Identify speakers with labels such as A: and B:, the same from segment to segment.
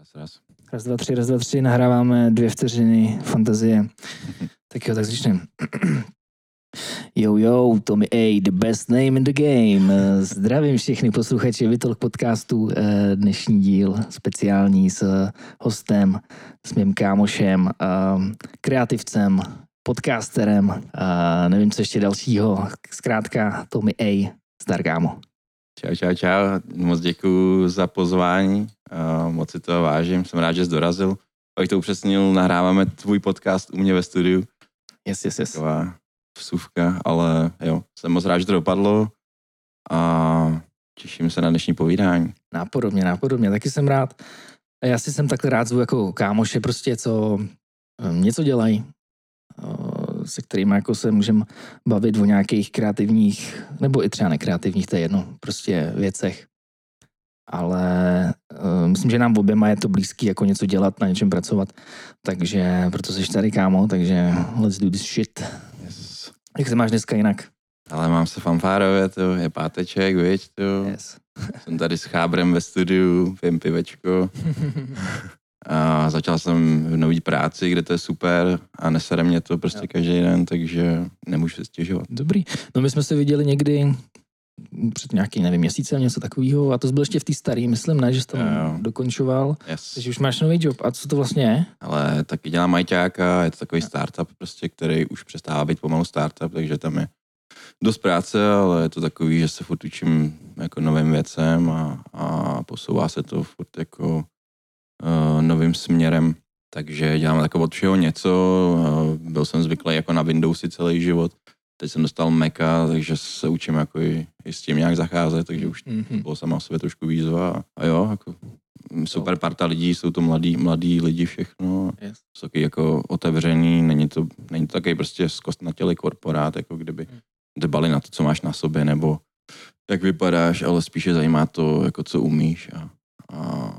A: Raz, raz.
B: Raz, dva, tři, raz, dva, tři, nahráváme dvě vteřiny fantazie. tak jo, tak začneme. Yo, yo, Tommy A, the best name in the game. Zdravím všechny posluchače Vitol podcastu. Eh, Dnešní díl speciální s hostem, s mým kámošem, eh, kreativcem, podcasterem, a nevím, co ještě dalšího. Zkrátka Tommy A, zdar kámo.
A: Čau, čau, čau. Moc děkuji za pozvání. Uh, moc si to vážím. Jsem rád, že jsi dorazil. Abych to upřesnil, nahráváme tvůj podcast u mě ve studiu.
B: Yes, yes, yes.
A: Taková vsuvka, ale jo, jsem moc rád, že to dopadlo a těším se na dnešní povídání.
B: Nápodobně, nápodobně. Taky jsem rád. Já si jsem takhle rád zvu jako kámoše prostě, co um, něco dělají, uh, se kterými jako se můžeme bavit o nějakých kreativních, nebo i třeba nekreativních, to je jedno, prostě věcech. Ale uh, myslím, že nám oběma je to blízký jako něco dělat, na něčem pracovat. Takže proto jsi tady kámo, takže let's do this shit.
A: Yes.
B: Jak se máš dneska jinak?
A: Ale mám se fanfárově, to je páteček, viď, to.
B: Yes.
A: Jsem tady s chábrem ve studiu, pím pivečko. A začal jsem v nový práci, kde to je super a nesere mě to prostě
B: Jo.
A: každý den, takže nemůžu se stěžovat.
B: Dobrý. No my jsme se viděli někdy před nějaký, nevím, měsícem, něco takového a to byl ještě v té staré, myslím, ne, že jsi to
A: Jo, jo.
B: dokončoval.
A: Yes.
B: Takže už máš nový job. A co to vlastně je?
A: Ale taky dělám majťáka, je to takový startup prostě, který už přestává být pomalu startup, takže tam je dost práce, ale je to takový, že se furt učím jako novým věcem a, a posouvá se to furt jako uh, novým směrem. Takže dělám jako od všeho něco, uh, byl jsem zvyklý jako na Windowsy celý život, teď jsem dostal Maca, takže se učím jako i, i s tím nějak zacházet, takže už
B: Mm-hmm.
A: bylo sama o sobě trošku výzva a, a jo, jako super parta lidí, jsou to mladí, mladí lidi všechno,
B: Yes.
A: jsou taky jako otevřený, není to, není to takový prostě zkostnatělý korporát, jako kdyby
B: Hmm.
A: dbali na to, co máš na sobě, nebo jak vypadáš, ale spíše zajímá to, jako co umíš a, a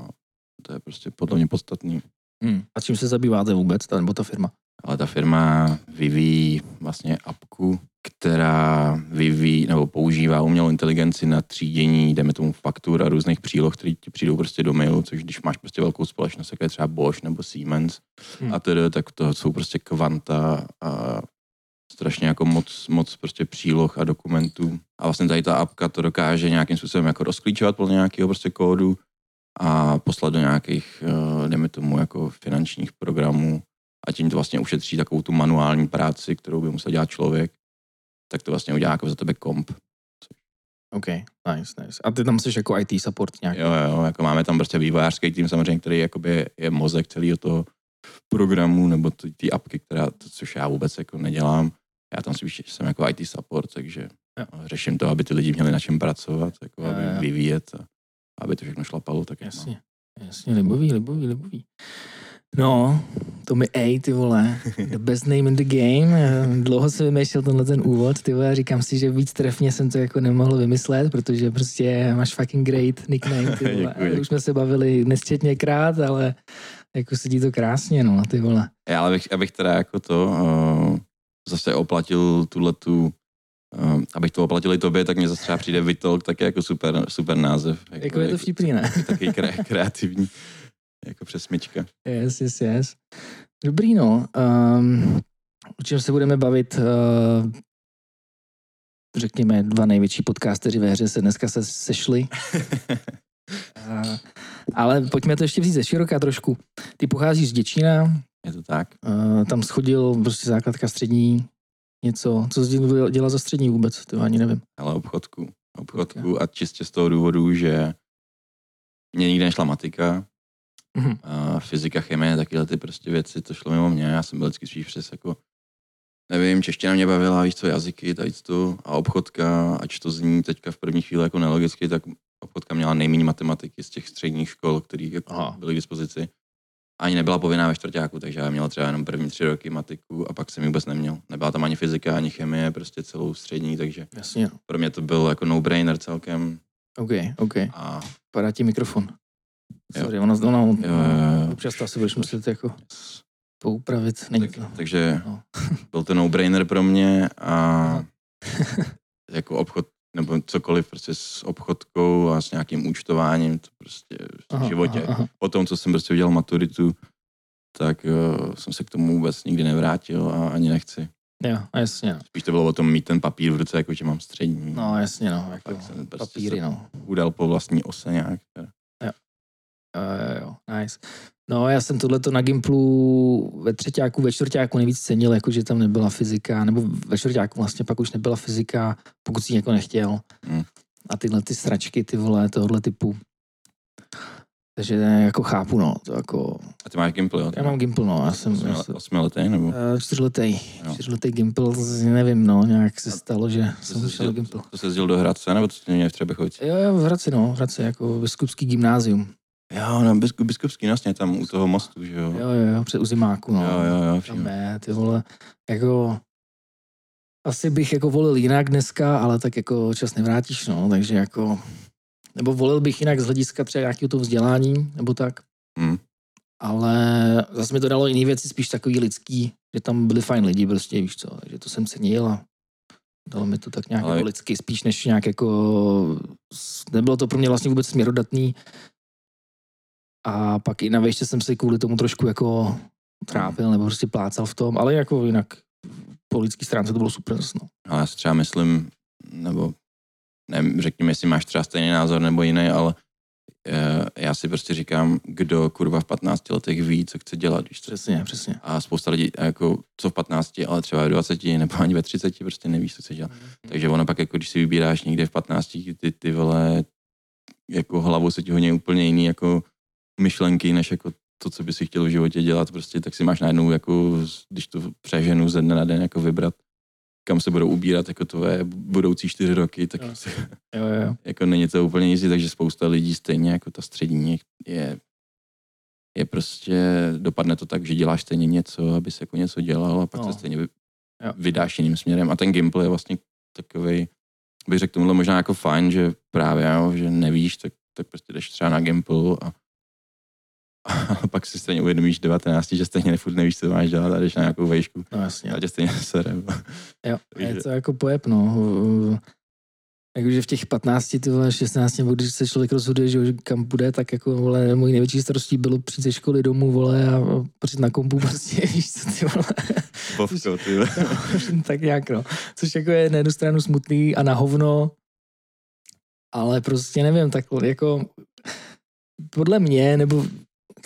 A: to je prostě podle mě podstatný.
B: Mm. A čím se zabýváte vůbec, ta, nebo ta firma?
A: Ale ta firma vyvíjí vlastně apku, která vyvíjí nebo používá umělou inteligenci na třídění, jdeme tomu faktur a různých příloh, které ti přijdou prostě do mailu, což když máš prostě velkou společnost, jako je třeba Bosch nebo Siemens
B: Hmm.
A: a tedy, tak to jsou prostě kvanta a strašně jako moc, moc prostě příloh a dokumentů. A vlastně tady ta apka to dokáže nějakým způsobem jako rozklíčovat podle nějakého prostě kódu a poslat do nějakých, eh, dejme tomu, jako finančních programů a tím to vlastně ušetří takovou tu manuální práci, kterou by musel dělat člověk, tak to vlastně udělá jako za tebe komp.
B: OK, nice, nice. A ty tam jsi jako IT support nějak?
A: Jo, jo, jako máme tam prostě vývojářský tým samozřejmě, který jakoby je mozek celého toho programu nebo ty, apky, která, to, což já vůbec jako nedělám. Já tam spíš jsem jako IT support, takže
B: Jo.
A: řeším to, aby ty lidi měli na čem pracovat, jako
B: Jo,
A: aby
B: jo.
A: vyvíjet a aby to všechno šlapalo. Tak.
B: Jasně, jasně, libový, libový, libový. No, to mi A, ty vole, the best name in the game. Eh, Dlouho jsem vymýšlel tenhle ten úvod, ty vole, říkám si, že víc trefně jsem to jako nemohl vymyslet, protože prostě máš fucking great nickname, ty vole.
A: Děkuji.
B: Už jsme se bavili nesčetněkrát, ale jako sedí to krásně, no, ty vole.
A: Já, ale abych, abych teda jako to uh, zase oplatil tuhle tu Uh, abych to oplatil i tobě, tak mě zase třeba přijde Vitolk, tak je jako super, super název.
B: Jako je to vtipný, ne?
A: Taky kre, kreativní, jako přesmička.
B: Yes, yes, yes. Dobrý, no. Um, o čem se budeme bavit? Uh, řekněme, dva největší podcasteři ve hře se dneska se sešli. Uh, ale pojďme to ještě vzít ze široká trošku. Ty pocházíš z Děčína,
A: je to tak?
B: uh, tam schodil prostě základka střední, něco. Co jsi dělal- dělal za střední vůbec? To ani nevím.
A: Ale obchodku. Obchodku a čistě z toho důvodu, že mě nikdy nešla matika,
B: Mhm.
A: a fyzika, chemie, takyhle ty prostě věci, to šlo mimo mě. Já jsem byl vždycky spíš přes jako, nevím, čeština mě bavila, víš co, jazyky, tady to, a obchodka, ač to zní teďka v první chvíli jako nelogicky, tak obchodka měla nejméně matematiky z těch středních škol, které jako byly k dispozici. Ani nebyla povinná ve čtvrtáku, takže já měl třeba jenom první tři roky matiku a pak jsem ji vůbec neměl. Nebyla tam ani fyzika, ani chemie, prostě celou střední, takže
B: Jasně.
A: pro mě to byl jako no-brainer celkem.
B: OK, OK.
A: A
B: Padá ti mikrofon.
A: Jo.
B: Sorry, ono, ono,
A: jo, jo, jo.
B: občas to asi budeš muset jako poupravit. Není to.
A: Tak, takže
B: No.
A: byl to no-brainer pro mě a
B: Aha.
A: jako obchod nebo cokoliv prostě s obchodkou a s nějakým účtováním, to prostě v životě.
B: Aha, aha.
A: Po tom, co jsem prostě udělal maturitu, tak uh, jsem se k tomu vůbec nikdy nevrátil a ani nechci.
B: Jo, jasně. No.
A: Spíš to bylo o tom mít ten papír v ruce, jako že mám střední.
B: No, jasně, no. Jako
A: jsem prostě
B: papíry,
A: se
B: no.
A: udal po vlastní ose nějak. teda.
B: Jo, nice. No, já jsem tohleto na Gimplu ve třetíku, ve čtvrtíku nejvíc cenil, jako že tam nebyla fyzika, nebo ve čtvrtíku vlastně pak už nebyla fyzika, pokud si jako nechtěl.
A: Hmm.
B: A tyhle ty sračky, ty vole, tohle typu. Takže jako chápu, no, to jako,
A: A ty máš Gimple, jo?
B: já mám Gimpl, no, já jsem,
A: Osmiletý, nebo?
B: eh, čtyřletý,
A: Jo.
B: čtyřletý Gimpl, nevím, no, nějak se stalo, že
A: To
B: jsem
A: se
B: šel do
A: jezdil-
B: Gimpl.
A: To se jezdil do Hradce, nebo to jsi měl v Třebechovicích?
B: Jo, jo, v Hradci, no, v Hradci, jako biskupský gymnázium.
A: Jo, na Biskup, Biskupský, vlastně tam u toho mostu, že jo?
B: Jo, jo, jo, před Uzimáku, no.
A: jo, jo, jo
B: Tam ne, ty vole, jako asi bych jako volil jinak dneska, ale tak jako čas nevrátíš, no, takže jako, nebo volil bych jinak z hlediska třeba nějakého toho vzdělání, nebo tak,
A: Hm.
B: ale zase mi to dalo jiné věci, spíš takový lidský, že tam byli fajn lidi prostě, víš co, takže to jsem cenil a dalo mi to tak nějak
A: Ale-
B: jako lidsky, spíš než nějak jako, nebylo to pro mě vlastně vůbec směrodatný a pak i na vejště jsem se kvůli tomu trošku jako trápil nebo prostě plácal v tom, ale jako jinak po lidský stránce to bylo super zase, no.
A: Ale já si třeba myslím, nebo nevím, řekni mi, jestli máš třeba stejný názor nebo jiný, ale eh, já si prostě říkám, kdo kurva v 15 letech ví, co chce dělat, víš?
B: Přesně, přesně.
A: A spousta lidí, jako co v 15, ale třeba v 20 nebo ani ve 30 prostě nevíš, co chce dělat. Takže ono pak, jako když si vybíráš někde v 15, ty, ty vole, jako hlavu se ti hodně úplně jiný jako myšlenky, než jako to, co by si chtěl v životě dělat, prostě tak si máš najednou, jako, když to přeženu ze dne na den, jako vybrat, kam se budou ubírat jako tvoje budoucí čtyři roky, tak
B: Jo.
A: si,
B: Jo, jo, jo.
A: jako není to úplně jistý, takže spousta lidí stejně jako ta střední je, je prostě, dopadne to tak, že děláš stejně něco, aby se jako něco dělal a pak
B: No.
A: se stejně vy,
B: Jo.
A: vydáš jiným směrem. A ten Gimple je vlastně takový, bych řekl tomuhle možná jako fajn, že právě, jo, že nevíš, tak, tak prostě jdeš třeba na Gimple a, a pak si stejně uvědomíš 19, že stejně furt nevíš, co máš dělat a jdeš na nějakou vejšku.
B: No jasně.
A: A tě stejně sere.
B: Jo,
A: Takže-
B: je to jako pojeb, no. Jakože v těch 15, ty vole, 16, nebo když se člověk rozhoduje, že kam bude, tak jako, vole, mojí největší starostí bylo přijít ze školy domů, vole, a přijít na kompu prostě, víš co, ty vole.
A: Bovko, ty. vole.
B: No, tak nějak, no. Což jako je na jednu stranu smutný a na hovno, ale prostě nevím, tak jako podle mě, nebo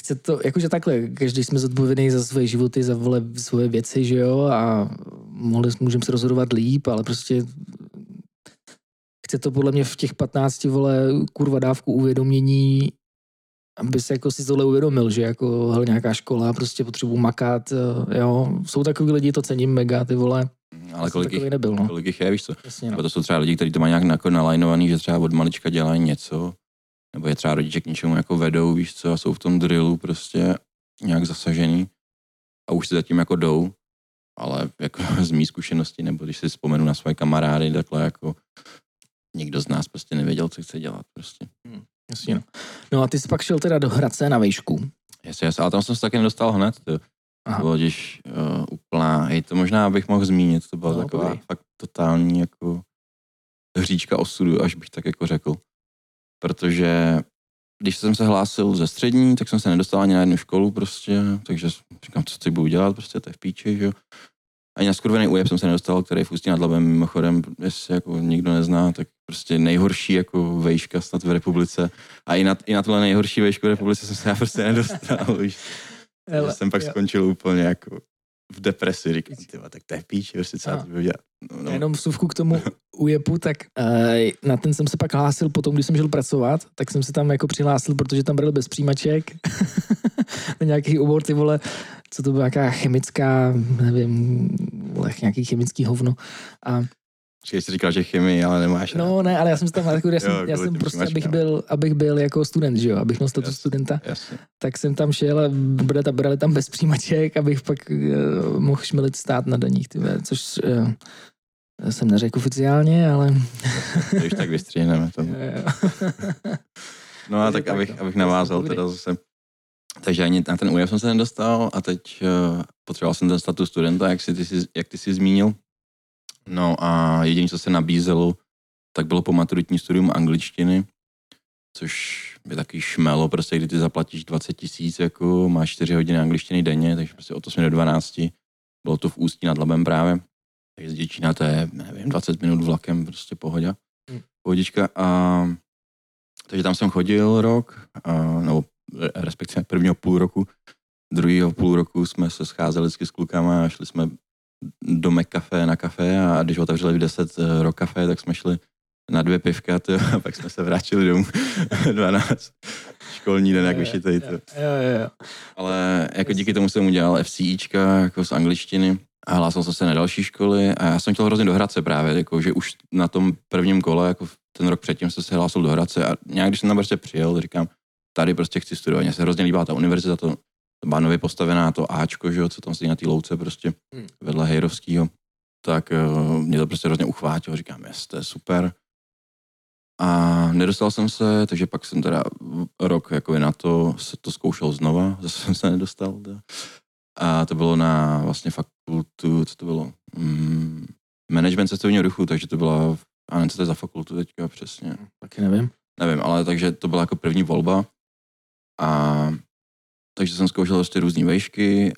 B: chce to, jakože takhle, každý jsme zodpovědný za svoje životy, za vole, svoje věci, že jo, a mohli, můžeme se rozhodovat líp, ale prostě chce to podle mě v těch 15 vole kurva dávku uvědomění, aby se jako si tohle uvědomil, že jako hel, nějaká škola, prostě potřebuji makat, eh, jo. Jsou takový lidi, to cením mega, ty vole.
A: Ale kolik jich,
B: nebyl, no.
A: kolik jich je, víš co?
B: Jasně, no.
A: To jsou třeba lidi, kteří to mají nějak jako nalajnovaný, že třeba od malička dělají něco, nebo je třeba rodiče k něčemu jako vedou, víš co, a jsou v tom drillu prostě nějak zasažený a už si zatím jako jdou, ale jako z mý zkušenosti, nebo když si vzpomenu na svoje kamarády, takhle jako nikdo z nás prostě nevěděl, co chce dělat prostě.
B: Jasně, no. no a ty jsi pak šel teda do Hradce na vejšku.
A: Jasně, jasně, ale tam jsem se taky nedostal hned, to, to
B: Aha.
A: bylo když uh, úplná, hej, to možná bych mohl zmínit, to byla
B: No,
A: taková
B: povídej.
A: fakt totální jako hříčka osudu, až bych tak jako řekl. Protože když jsem se hlásil ze střední, tak jsem se nedostal ani na jednu školu prostě, takže říkám, co si budu dělat, prostě to je v píči, že jo. Ani na skurvený újeb jsem se nedostal, který v Ústí nad Labem, mimochodem, jestli jako nikdo nezná, tak prostě nejhorší jako vejška snad v republice. A i na, i na tuhle nejhorší vejšku v republice jsem se já prostě nedostal.
B: Hele,
A: Já jsem pak
B: jo.
A: skončil úplně jako v depresi, říkám, ty tak to je v píči, prostě co. No, no,
B: Jenom vsuvku k tomu ujepu, tak uh, na ten jsem se pak hlásil potom, když jsem šel pracovat, tak jsem se tam jako přihlásil, protože tam byl bez přijímaček na nějaký obor, ty vole, co to byla nějaká chemická, nevím, vole, nějaký chemický hovno. A
A: Počkej, jsi říkal, že chemii, ale nemáš.
B: no ne, ale já jsem se tam, jako, já jsem,
A: Jo,
B: já jsem prostě, abych byl, abych byl jako student, že jo, abych měl status studenta,
A: Jasně.
B: tak jsem tam šel a brali tam, brali tam bez přijímaček, abych pak uh, mohl šmelit stát na daních, ty vole, což uh, jsem neřekl oficiálně, ale...
A: To Když tak vystřihneme to. No a tak,
B: tak,
A: abych,
B: no.
A: abych navázal teda zase. Takže ani na ten újev jsem se nedostal a teď uh, potřeboval jsem ten status studenta, jak, si, ty, jsi, jak ty jsi zmínil. No a jediné, co se nabízelo, tak bylo po maturitní studium angličtiny, což je takový šmelo, prostě, kdy ty zaplatíš 20 tisíc, jako máš 4 hodiny angličtiny denně, takže prostě od 8 do 12. Bylo to v Ústí nad Labem právě. Takže z Děčína to je, nevím, 20 minut vlakem, prostě pohoda.
B: Hmm.
A: Pohodička. A, takže tam jsem chodil rok, a, nebo respektive prvního půl roku. Druhého půl roku jsme se scházeli vždycky s klukama a šli jsme do McCafe na kafe a když otevřeli v 10 rok kafe, tak jsme šli na dvě pivka tyjo, a pak jsme se vrátili domů 12. Školní den, jak vyšitej.
B: Jo, jo, jo.
A: Ale jako díky tomu jsem udělal FCIčka jako z angličtiny a hlásil jsem se na další školy a já jsem chtěl hrozně do Hradce právě, jako, že už na tom prvním kole, jako ten rok předtím jsem se hlásil do Hradce a nějak když jsem tam prostě přijel, říkám, tady prostě chci studovat. Mně se hrozně líbila ta univerzita, to byla nově postavená, to Ačko, že jo, co tam sedí na té louce prostě
B: Hmm.
A: vedle Hejrovského, tak uh, mě to prostě hrozně uchvátilo, říkám, jest, to je super. A nedostal jsem se, takže pak jsem teda rok jako na to se to zkoušel znova, zase jsem se nedostal. Teda. A to bylo na vlastně fakultu, co to bylo? Mm, management cestovního ruchu, takže to byla, a nevím, co to je za fakultu teďka přesně.
B: Taky nevím.
A: Nevím, ale takže to byla jako první volba. A takže jsem zkoušel prostě různé vejšky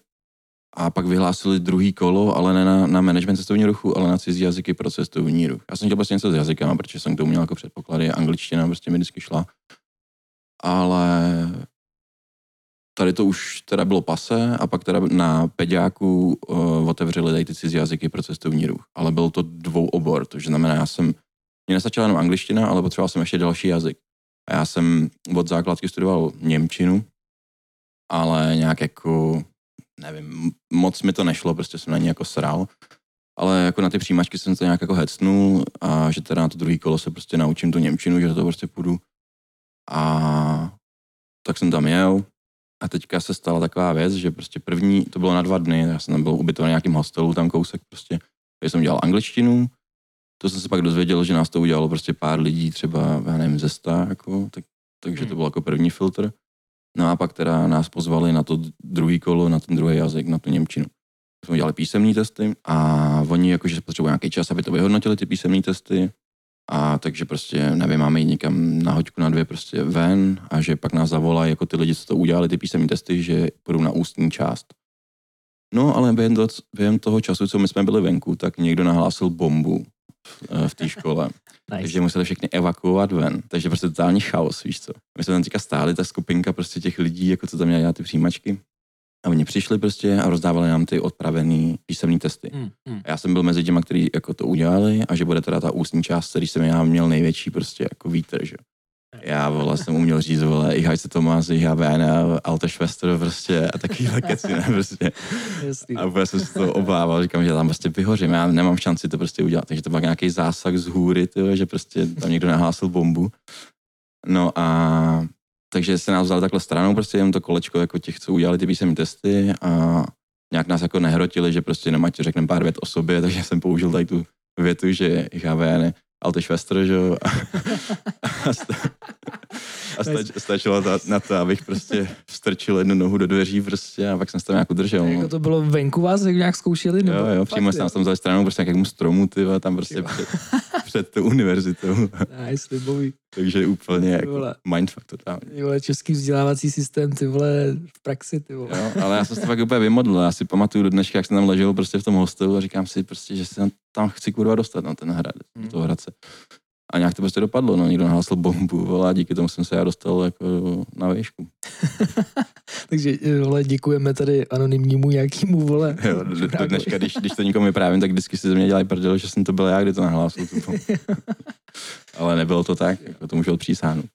A: a pak vyhlásili druhý kolo, ale ne na, na management cestovního ruchu, ale na cizí jazyky pro cestovní ruch. Já jsem chtěl prostě něco s jazykama, protože jsem k tomu měl jako předpoklady, angličtina prostě mi vždycky šla. Ale tady to už teda bylo pase a pak teda na peďáku uh, otevřeli tady ty cizí jazyky pro cestovní ruch. Ale byl to dvou obor, to znamená, já jsem, mě nestačila jenom angličtina, ale potřeboval jsem ještě další jazyk. A já jsem od základky studoval Němčinu, ale nějak jako, nevím, moc mi to nešlo, prostě jsem na ní jako sral. Ale jako na ty přijímačky jsem to nějak jako hecnul a že teda na to druhý kolo se prostě naučím tu Němčinu, že to prostě půjdu. A tak jsem tam jel a teďka se stala taková věc, že prostě první, to bylo na dva dny, já jsem tam byl ubytovaný v nějakým hostelu, tam kousek prostě, kde jsem dělal angličtinu, to jsem se pak dozvěděl, že nás to udělalo prostě pár lidí, třeba, já nevím, ze sta, jako, tak, takže to
B: Hmm.
A: byl jako první filtr. No a pak teda nás pozvali na to druhý kolo, na ten druhý jazyk, na tu Němčinu. Jsme udělali písemné testy a oni jakože potřebují nějaký čas, aby to vyhodnotili, ty písemné testy. A takže prostě, nevím, máme jít někam na hoďku, na dvě prostě ven a že pak nás zavolají jako ty lidi, co to udělali, ty písemné testy, že půjdou na ústní část. No ale během toho, během toho času, co my jsme byli venku, tak někdo nahlásil bombu v, eh, v té škole.
B: Nice.
A: Takže museli všechny evakuovat ven. Takže prostě totální chaos, víš co. My jsme tam teďka stáli, ta skupinka prostě těch lidí, jako co tam měli dělat ty přijímačky. A oni přišli prostě a rozdávali nám ty odpravený písemné testy.
B: Hmm, hmm.
A: A já jsem byl mezi těma, kteří jako to udělali a že bude teda ta ústní část, který jsem já měl největší prostě jako vítr, že. Já vole, jsem uměl říct, vole, ich heiße Thomas, ich habe eine alte Schwester, prostě a takovýhle keci, ne, prostě.
B: Jasný.
A: A úplně jsem se to obával, říkám, že tam prostě vyhořím, já nemám šanci to prostě udělat. Takže to byl nějaký zásah z hůry, tyjo, že prostě tam někdo nahlásil bombu. No a takže se nás vzali takhle stranou, prostě jen to kolečko jako těch, co udělali ty písemné testy a nějak nás jako nehrotili, že prostě jenom ať řekneme pár vět o sobě, takže jsem použil tady tu větu, že ich habe eine alte Schwester, že jo. A, a, sta- a stač, stačilo to na to, abych prostě strčil jednu nohu do dveří prostě a pak jsem se tam nějak udržel. no.
B: Jako to bylo venku vás, jak nějak zkoušeli? Nebo?
A: Jo, jo, přímo nás tam vzali stranou prostě nějakému stromu, ty tam prostě
B: Jo.
A: před, před tou univerzitou.
B: Nice, libový.
A: Takže úplně jako mindfuck totálně.
B: Ty vole, český vzdělávací systém, ty vole, v praxi, ty vole.
A: Jo, ale já jsem se fakt úplně vymodlil. Já si pamatuju do dneška, jak jsem tam ležel prostě v tom hostelu a říkám si prostě, že se tam- tam chci kurva dostat na ten hrad,
B: Hmm.
A: do toho Hradce. A nějak to prostě dopadlo, no, někdo nahlásil bombu, vole, a díky tomu jsem se já dostal jako na výšku.
B: Takže eh, vole, děkujeme tady anonymnímu nějakýmu, vole.
A: Jo, do, do dneška, když, když to nikomu vyprávím, tak vždycky si ze mě dělají prdel, že jsem to byl já, kdy to nahlásil. Ale nebylo to tak, jako to můžu přísáhnout.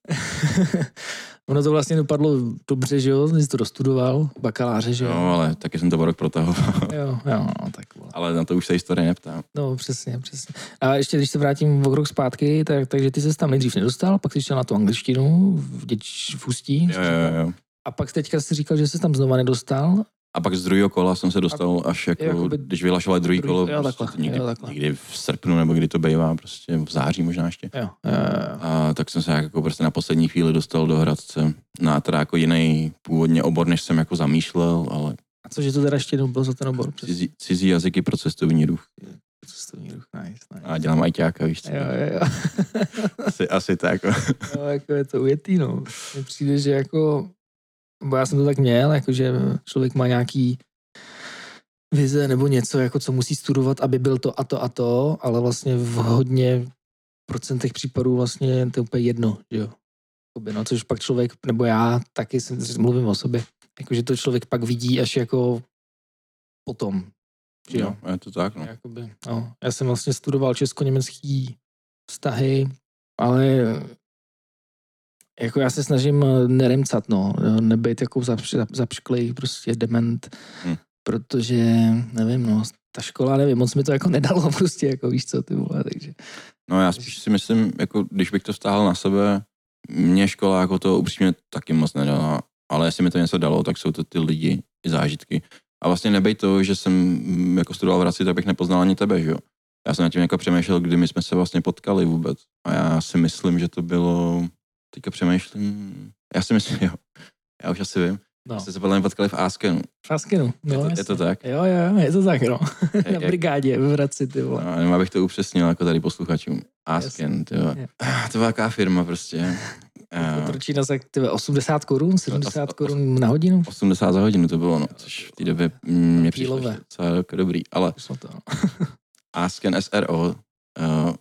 B: ono to vlastně dopadlo dobře, že jo? Jsi to dostudoval, bakaláře, že jo?
A: No, ale taky jsem to rok protahoval.
B: Jo, jo, no, tak.
A: Ale na to už se historie neptám.
B: No, přesně, přesně. A ještě, když se vrátím o rok zpátky, tak, takže ty se tam nejdřív nedostal, pak jsi šel na tu angličtinu v, děč, v Ústí.
A: Jo, jo, jo.
B: A pak teďka si říkal, že se tam znova nedostal.
A: A pak z druhého kola jsem se dostal až jako,
B: jakoby-
A: když vyhlašovali druhý
B: druhý-
A: kolo,
B: jo,
A: prostě
B: takhle,
A: někdy,
B: jo, takhle.
A: někdy v srpnu nebo kdy to bývá, prostě v září možná ještě.
B: Jo, jo, jo.
A: A tak jsem se jako prostě na poslední chvíli dostal do Hradce na teda jako jiný původně obor, než jsem jako zamýšlel, ale
B: A cože to teda ještě jednou bylo za ten obor?
A: Cizí, cizí jazyky pro cestovní ruch.
B: Cestovní ruch, nice, nice.
A: A dělám ajťáka, víš co?
B: Jo, jo, jo.
A: Asi, asi tak.
B: no, jako je to ujetý, no. Mně přijde, že jako, bo já jsem to tak měl, jako že člověk má nějaký vize nebo něco, jako co musí studovat, aby byl to a to a to, ale vlastně v hodně procentech případů vlastně to je úplně jedno, že jo. Jakoby, No, což pak člověk, nebo já taky jsem, mluvím o sobě, jakože to člověk pak vidí až jako potom, že jo.
A: Jo, je to tak, no.
B: Jakoby, no. Já jsem vlastně studoval česko-německý vztahy, ale jako já se snažím eh, neremcat, no, nebejt jako zapš- zapšklej prostě dement,
A: Hm.
B: protože, nevím, no, ta škola, nevím, moc mi to jako nedalo prostě, jako víš co, ty vole, takže,
A: No já spíš si myslím, jako když bych to stáhl na sebe, mě škola jako to upřímně taky moc nedala, ale jestli mi to něco dalo, tak jsou to ty lidi, i zážitky. A vlastně nebej to, že jsem mm, jako studoval v Hradci, tak bych nepoznal ani tebe, že jo. Já jsem nad tím jako přemýšlel, kdy my jsme se vlastně potkali vůbec. A já si myslím, že to bylo, teďka přemýšlím, já si myslím, jo. Já už asi vím.
B: No,
A: Jste se podle mě potkali v Askenu.
B: Faskinu, no,
A: je, to, je to tak?
B: Jo, jo, je to tak, no, na
A: Jak-
B: brigádě v Hradci, ty vole.
A: No, jenom abych to upřesnil jako tady posluchačům. Asken, ty vole.
B: Je.
A: To byla jaká firma prostě. Eh,
B: Otročí nás jak, ty vole, 80 korun, 70
A: os-
B: korun na hodinu.
A: 80 za hodinu to bylo, no, což v té době mě přišlo docela dobrý. Ale
B: no.
A: Asken SRO uh,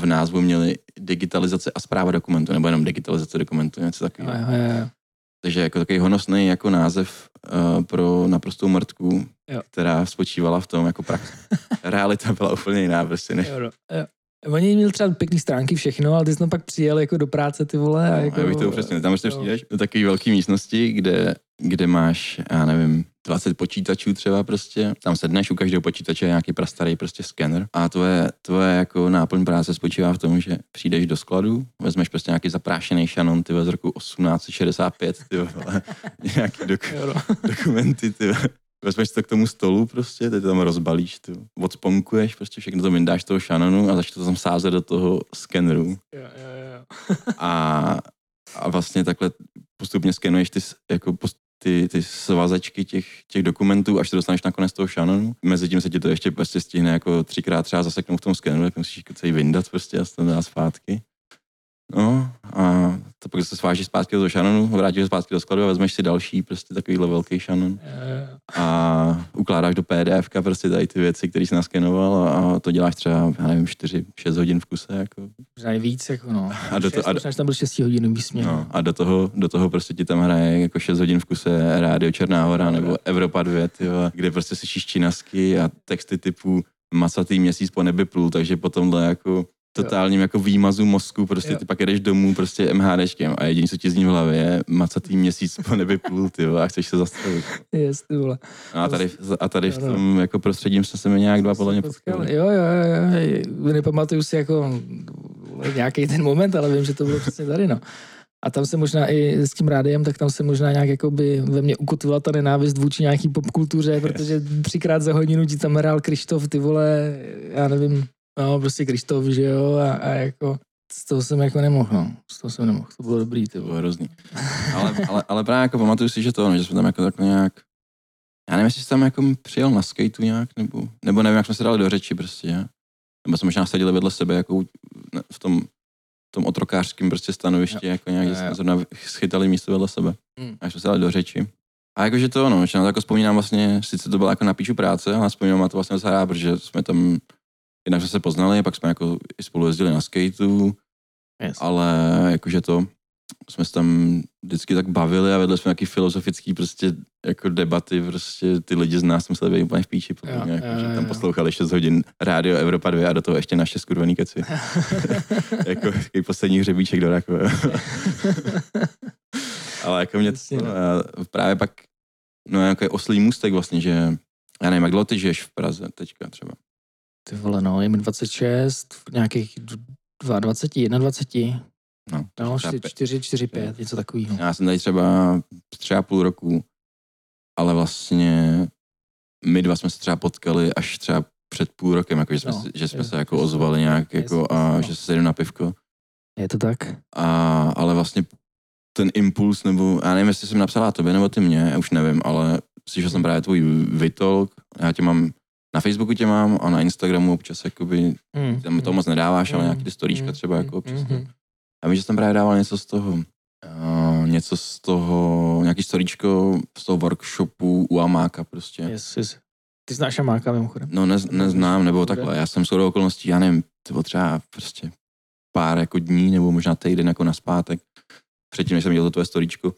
A: v názvu měli digitalizace a zpráva dokumentu, nebo jenom digitalizace dokumentu, něco takového. Takže jako takový honosný jako název uh, pro naprostou mrtku,
B: Jo.
A: která spočívala v tom jako prax. Realita byla úplně jiná prostě, než
B: Jo, no, jo. Oni měli třeba pěkný stránky všechno, ale ty jsi tam pak přijel jako do práce ty vole. A
A: No,
B: jako,
A: já bych to upřesnil. Tam prostě přijdeš do takové velké místnosti, kde, kde máš, já nevím, 20 počítačů třeba prostě. Tam sedneš, u každého počítače je nějaký prastarý prostě skener. A tvoje, tvoje jako náplň práce spočívá v tom, že přijdeš do skladu, vezmeš prostě nějaký zaprášený šanon, ty z roku 1865, ty vole, nějaký dok-
B: no.
A: dokumenty, ty vole. Vezmeš to k tomu stolu prostě, ty to tam rozbalíš, ty odsponkuješ, prostě všechno to vyndáš z toho šanonu a začneš to tam sázet do toho skeneru
B: Jo, jo, jo.
A: a, a vlastně takhle postupně skenuješ ty, jako post, ty, ty svazečky těch, těch dokumentů, až to dostaneš nakonec toho šanonu. Mezitím se ti to ještě prostě stihne jako třikrát třeba zaseknout v tom skeneru, tak musíš jako celý vyndat prostě a se to dá zpátky. No a to pak se svážíš zpátky do šanonu, vrátíš se zpátky do skladu a vezmeš si další prostě takovýhle velký šanon a ukládáš do PDF prostě tady ty věci, které jsi naskenoval a to děláš třeba, já nevím, 4-6 hodin v kuse. Jako.
B: Možná víc, jako no.
A: A do to-
B: Šest,
A: a do-
B: tam byl 6 hodin bys měl.
A: No, a do toho, do toho prostě ti tam hraje jako 6 hodin v kuse Rádio Černá hora nebo Evropa 2, tyjo, kde prostě slyšíš činasky a texty typu macatý měsíc po nebi plul, takže po tomhle jako totálním jako výmazu mozku, prostě
B: Jo.
A: ty pak jedeš domů prostě MHDčkem a jediný, co ti zní v hlavě je macatý měsíc po nebi plul, tyjo, a chceš se zastavit.
B: Jest, ty vole.
A: No a tady, a tady v
B: Jo, no.
A: tom jako prostředím jsme se mi nějak dva podle mě potkali.
B: Jo, jo, jo, jo. Nepamatuju si jako nějaký ten moment, ale vím, že to bylo přesně tady, no. A tam se možná i s tím rádiem, tak tam se možná nějak jako by ve mně ukotvila ta nenávist vůči nějaký popkultuře, protože třikrát za hodinu ti tam hrál Krištof, ty vole, já nevím, no prostě Krištof, že jo, a, a jako z toho jsem jako nemohl, no. Z toho jsem nemohl, to bylo dobrý,
A: To bylo hrozný. Ale, ale, ale právě jako pamatuju si, že to, no, že jsme tam jako takhle nějak, já nevím, jestli jsi tam jako přijel na skateu nějak, nebo, nebo nevím, jak jsme se dali do řeči prostě, ne? nebo jsme možná seděli vedle sebe jako v tom, v tom otrokářském prostě stanovišti, jako nějak,
B: Jo, jo.
A: jsme zrovna schytali místo vedle sebe.
B: Hmm.
A: A jsme se dali do řeči. A jakože to, no, že na to jako vzpomínám vlastně, sice to byla jako na píču práce, ale vzpomínám na to vlastně docela rád, protože jsme tam, jednak jsme se poznali, pak jsme jako i spolu jezdili na skateu,
B: Yes.
A: ale jakože to, jsme se tam vždycky tak bavili a vedli jsme nějaký filozofický prostě jako debaty, prostě ty lidi z nás museli být úplně v píči, podle
B: Jo,
A: jako,
B: jo,
A: že
B: jo,
A: tam poslouchali 6 hodin rádio Evropa 2 a do toho ještě naše skurvený keci. jako takový poslední hřebíček do raku. jo. ale jako mě to,
B: no.
A: já právě pak, no jako je oslý můstek vlastně, že já nevím, jak dlouho ty žiješ v Praze teďka třeba.
B: Ty vole, no, je mi 26, v nějakých 22, 21,
A: No,
B: no,
A: třeba
B: 4, 4, 5, něco takového.
A: Já jsem tady třeba třeba půl roku, ale vlastně my dva jsme se třeba potkali až třeba před půl rokem, jako že jsme,
B: No,
A: že jsme
B: je-
A: se jako
B: je-
A: ozvali nějak
B: je-
A: jako a
B: no.
A: že se sedím na pivko.
B: Je to tak?
A: A, ale vlastně ten impuls, nebo já nevím, jestli jsem napsala tobě nebo ty mě, já už nevím, ale slyšel jsem právě tvůj Vitolk, já tě mám Na Facebooku tě mám a na Instagramu občas jakoby,
B: Mm.
A: tam to moc nedáváš, ale
B: Mm.
A: nějaký ty storíčka
B: Mm.
A: třeba jako občas. to-
B: Mm.
A: Já vím, že jsem právě dával něco z toho, uh, něco z toho, nějaký storíčko z toho workshopu u Amáka prostě.
B: Yes, yes. Ty znáš Amáka mimochodem?
A: No ne, neznám, nebo takhle, já jsem shodou okolností, já nevím, to třeba prostě pár jako dní, nebo možná týden jako na zpátek, předtím, než jsem dělal to tvoje storíčko,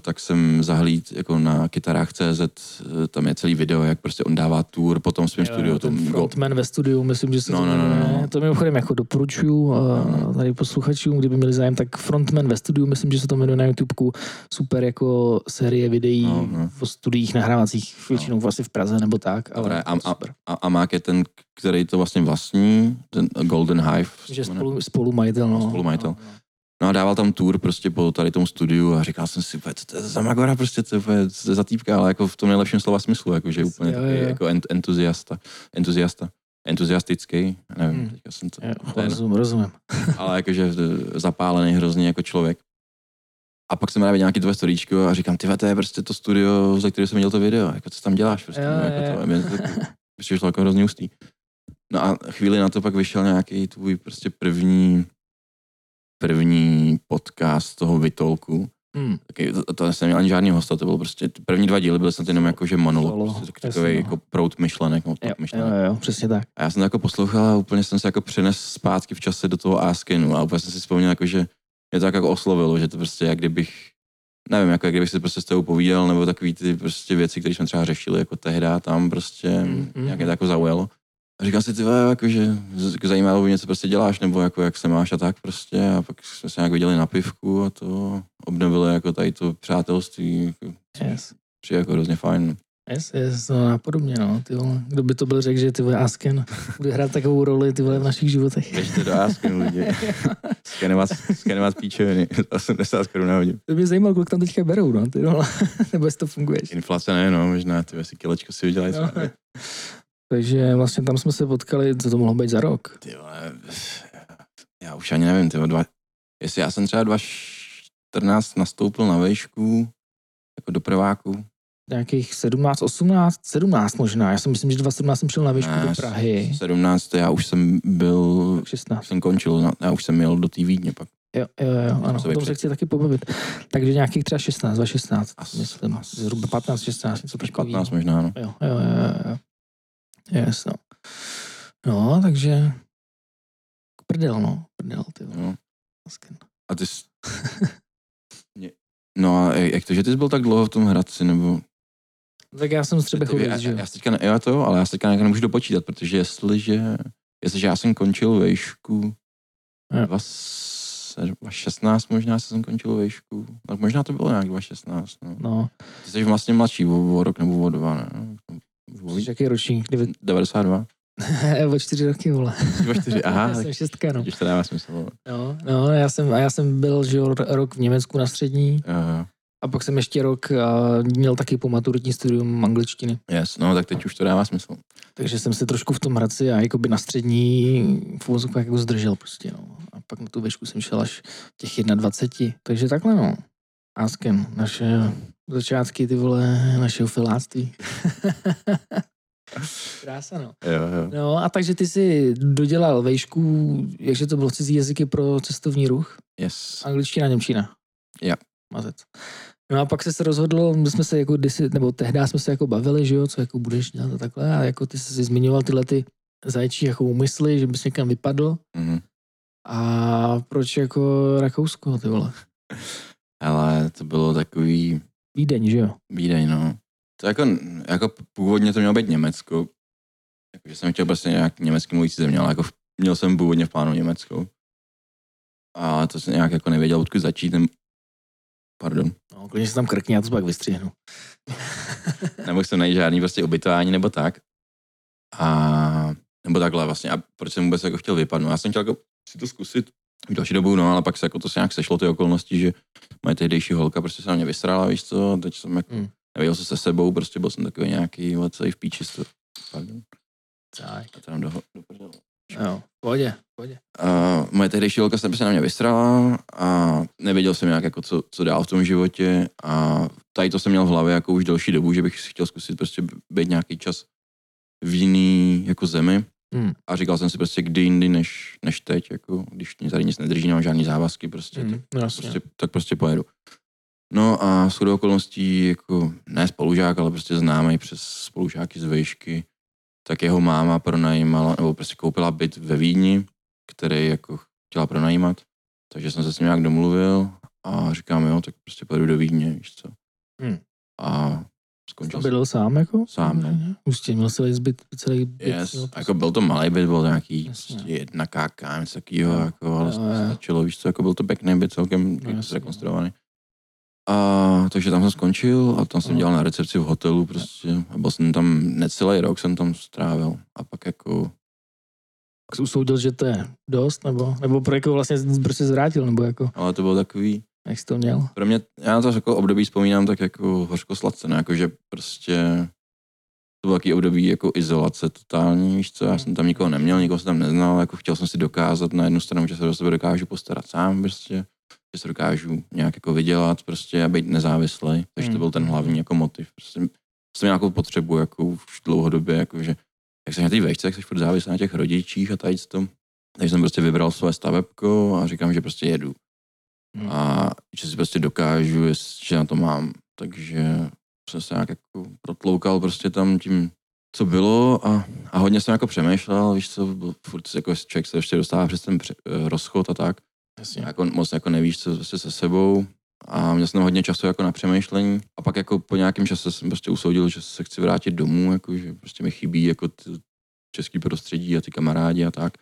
A: tak jsem zahlíd jako na kytarách CZ, uh, tam je celý video, jak prostě on dává tour po tom svém studiu. tom go-
B: frontman ve studiu, myslím, že se
A: No,
B: to
A: no, no,
B: jmenuje.
A: no.
B: To mimochodem jako doporučuju
A: No.
B: uh, tady posluchačům, kdyby měli zájem, tak Frontman ve studiu, myslím, že se to jmenuje na YouTubeku, super jako série videí
A: No, no.
B: o studiích nahrávacích, většinou vlastně v Praze nebo tak, ale
A: a- a-
B: super.
A: a Amák je ten, který to vlastně vlastní, ten Golden Hive.
B: Že spolu, spolumajitel, no.
A: Spolumajitel.
B: No, no.
A: No a dával tam tour prostě po tady tomu studiu a říkal jsem si, "Úplně, co to je za Magora prostě, co to je za týpka, ale jako v tom nejlepším slova smyslu, jako, že je úplně
B: Jo, jo.
A: jako ent, entuziasta, entuziasta, entuziastický, nevím,
B: Hmm.
A: teďka jsem to,
B: Jo,
A: to je,
B: rozumím, rozumím.
A: ale jakože zapálený hrozně jako člověk. A pak jsem právě nějaký tvoje storíčko a říkám, ty to je prostě to studio, za které jsem viděl to video, jako co tam děláš prostě,
B: Jo,
A: no, jako
B: jo.
A: to, mě to přišlo jako hrozně ústý. No a chvíli na to pak vyšel nějaký tvůj prostě první první podcast toho Vitolku.
B: Hmm.
A: Taky, to, to jsem měl ani žádný hosta, to bylo prostě, první dva díly byly snad jenom jako, že monolog,
B: Solo,
A: prostě, tak-
B: jasně,
A: takový
B: no.
A: jako prout myšlenek, no,
B: Jo,
A: tok
B: jo,
A: myšlenek.
B: jo, přesně tak.
A: A já jsem to jako poslouchal a úplně jsem se jako přenes zpátky v čase do toho Askenu a úplně jsem si vzpomněl, jako, že mě to tak jako oslovilo, že to prostě jak kdybych, nevím, jako jak kdybych si prostě s tebou povídal, nebo takový ty prostě věci, které jsme třeba řešili jako tehda, tam prostě
B: Mm, mm.
A: nějak mě to jako zaujalo. A říkal si, ty vole, jako, že jako zajímalo by něco prostě děláš, nebo jako jak se máš a tak prostě. A pak jsme se nějak viděli na pivku a to obnovilo jako tady to přátelství. Jako,
B: Yes.
A: přijde jako hrozně fajn.
B: Yes, yes, no napodobně, no, ty vole. Kdo by to byl řekl, že ty vole Asken bude hrát takovou roli, ty vole, v našich životech.
A: Běžte do Askenu lidi. Skenovat, píčoviny. 80 korun na hodinu.
B: To mě zajímalo, kolik tam teďka berou, no, ty vole. Nebo jestli to funguje.
A: Inflace ne, no, možná ty si kilečko si vydělají.
B: No. Takže vlastně tam jsme se potkali, co to mohlo být za rok.
A: Ty vole, já už ani nevím, ty vole, dva, jestli já jsem třeba 2014 nastoupil na vejšku, jako do prváku,
B: Nějakých 17, 18, 17 možná. Já si myslím, že 2017 jsem šel na výšku
A: Ne,
B: do Prahy.
A: 17. já už jsem byl,
B: Tak 16.
A: už jsem končil, já už jsem jel do té Vídně pak.
B: Jo, jo, jo, ano, o tom se chci taky pobavit. Takže nějakých třeba 16, 2016,
A: As-
B: myslím.
A: as-
B: Zhruba 15, 16, něco takového.
A: 15 možná, no.
B: Jo, jo, jo, jo. Yes, no. No, takže prdel, no, prdel, ty
A: no.
B: Asken.
A: A ty jsi... No a jak to, že ty jsi byl tak dlouho v tom Hradci, nebo...
B: Tak já jsem z
A: já,
B: Třebechovic,
A: já,
B: že
A: já, si teďka, ne, jo, to, ale já si teďka nemůžu dopočítat, protože jestliže, jestliže já jsem končil vejšku,
B: Jo.
A: 2016 možná jsem končil vejšku, tak možná to bylo nějak 2016, no.
B: No,
A: Ty jsi vlastně mladší o, o rok nebo o dva, ne?
B: Jsi jaký ročník? Devět-
A: 92?
B: o čtyři roky, vole.
A: O čtyři, aha,
B: já jsem šestka, no.
A: to dává smysl. no.
B: No, no já, jsem, a já jsem byl že rok v Německu na střední
A: jo.
B: a pak jsem ještě rok a měl taky po maturitní studium angličtiny.
A: Yes, no tak teď už to dává smysl.
B: Takže jsem se trošku v tom Hradci a jakoby na střední v jako zdržel prostě, no. A pak na tu vešku jsem šel až těch 21. Takže takhle, no. Asken, naše začátky, ty vole, našeho filáctví. Krása, no.
A: Jo, jo.
B: No a takže ty si dodělal vejšku, jakže to bylo cizí jazyky pro cestovní ruch?
A: Yes.
B: Angličtina, Němčina.
A: Jo.
B: Mazec. No a pak jsi se rozhodl, my jsme se jako kdysi, nebo tehdy jsme se jako bavili, že jo, co jako budeš dělat a takhle a jako ty jsi si zmiňoval tyhle ty zajčí jako úmysly, že bys někam vypadl
A: Mhm.
B: a proč jako Rakousko, ty vole?
A: Ale to bylo takový
B: Vídeň, že jo?
A: výdej, no. To jako, jako původně to mělo být Německo. Jakože jsem chtěl prostě nějak německy mluvící země, ale jako měl jsem původně v plánu Německo. A to jsem nějak jako nevěděl, odkud začít. Nem... Pardon.
B: No, klidně se tam krkni, já to pak vystřihnu.
A: Nemohl jsem najít žádný prostě ubytování nebo tak. A nebo takhle vlastně. A proč jsem vůbec jako chtěl vypadnout? Já jsem chtěl jako si to zkusit v další dobu, no, ale pak se jako to se nějak sešlo ty okolnosti, že moje tehdejší holka prostě se na mě vysrala, víš co, teď jsem jako,
B: Hmm.
A: nevěděl se se sebou, prostě byl jsem takový nějaký, celý v píči, to, pardon,
B: Tak.
A: a to nám do, do.
B: Jo, v pohodě, pohodě.
A: A moje tehdejší holka se prostě na mě vysrala a nevěděl jsem nějak jako co, co dál v tom životě a tady to jsem měl v hlavě jako už delší dobu, že bych si chtěl zkusit prostě být nějaký čas v jiný jako zemi
B: Hmm.
A: a říkal jsem si prostě kdy jindy než, než teď, jako když mě tady nic nedrží, nemám žádný závazky prostě,
B: Hmm.
A: tak,
B: jasně.
A: prostě, tak prostě pojedu. No a shodou okolností, jako ne spolužák, ale prostě známý přes spolužáky z vejšky, tak jeho máma pronajímala, nebo prostě koupila byt ve Vídni, který jako chtěla pronajímat, takže jsem se s ním nějak domluvil a říkám, jo, tak prostě pojedu do Vídně, víš co.
B: Hmm.
A: A skončil
B: bydlel sám jako?
A: Sám, no.
B: Už tě měl celý zbyt, celý byt.
A: Yes,
B: jo,
A: jako byl to malý byt, byl to nějaký
B: Jasně.
A: prostě jedna KK, něco takového,
B: Jo.
A: jako, ale
B: jo.
A: stačilo, víš co, jako byl to pěkný byt, celkem
B: No,
A: zrekonstruovaný. A takže tam jsem skončil a tam jsem
B: No.
A: dělal na recepci v hotelu prostě a byl jsem tam necelý rok jsem tam strávil a pak jako
B: usoudil, že to je dost, nebo, nebo pro jako vlastně prostě zvrátil, nebo jako,
A: ale to bylo takový,
B: jak jsi to měl?
A: pro mě, já na to jako období vzpomínám tak jako hořko sladce, no, jako že prostě to bylo takový období jako izolace totální, víš co, já jsem tam nikoho neměl, nikoho jsem tam neznal, jako chtěl jsem si dokázat na jednu stranu, že se do sebe dokážu postarat sám prostě, že se dokážu nějak jako vydělat prostě a být nezávislý, takže to byl ten
B: Mm.
A: hlavní jako motiv, prostě jsem měl nějakou potřebu jako už dlouhodobě, jako že jak jsi na té vejšce, tak jsi furt závislý na těch rodičích a tady to. Takže jsem prostě vybral své stavebko a říkám, že prostě jedu
B: Hmm.
A: a že si prostě dokážu, že na to mám. Takže jsem se nějak jako protloukal prostě tam tím, co bylo a, a hodně jsem jako přemýšlel, víš co, furt jako člověk se ještě dostává přes ten pře- eh, rozchod a tak,
B: Jasně.
A: jako moc jako nevíš, co prostě se sebou a měl jsem hodně času jako na přemýšlení a pak jako po nějakém čase jsem prostě usoudil, že se chci vrátit domů, jako že prostě mi chybí jako ty český prostředí a ty kamarádi a tak.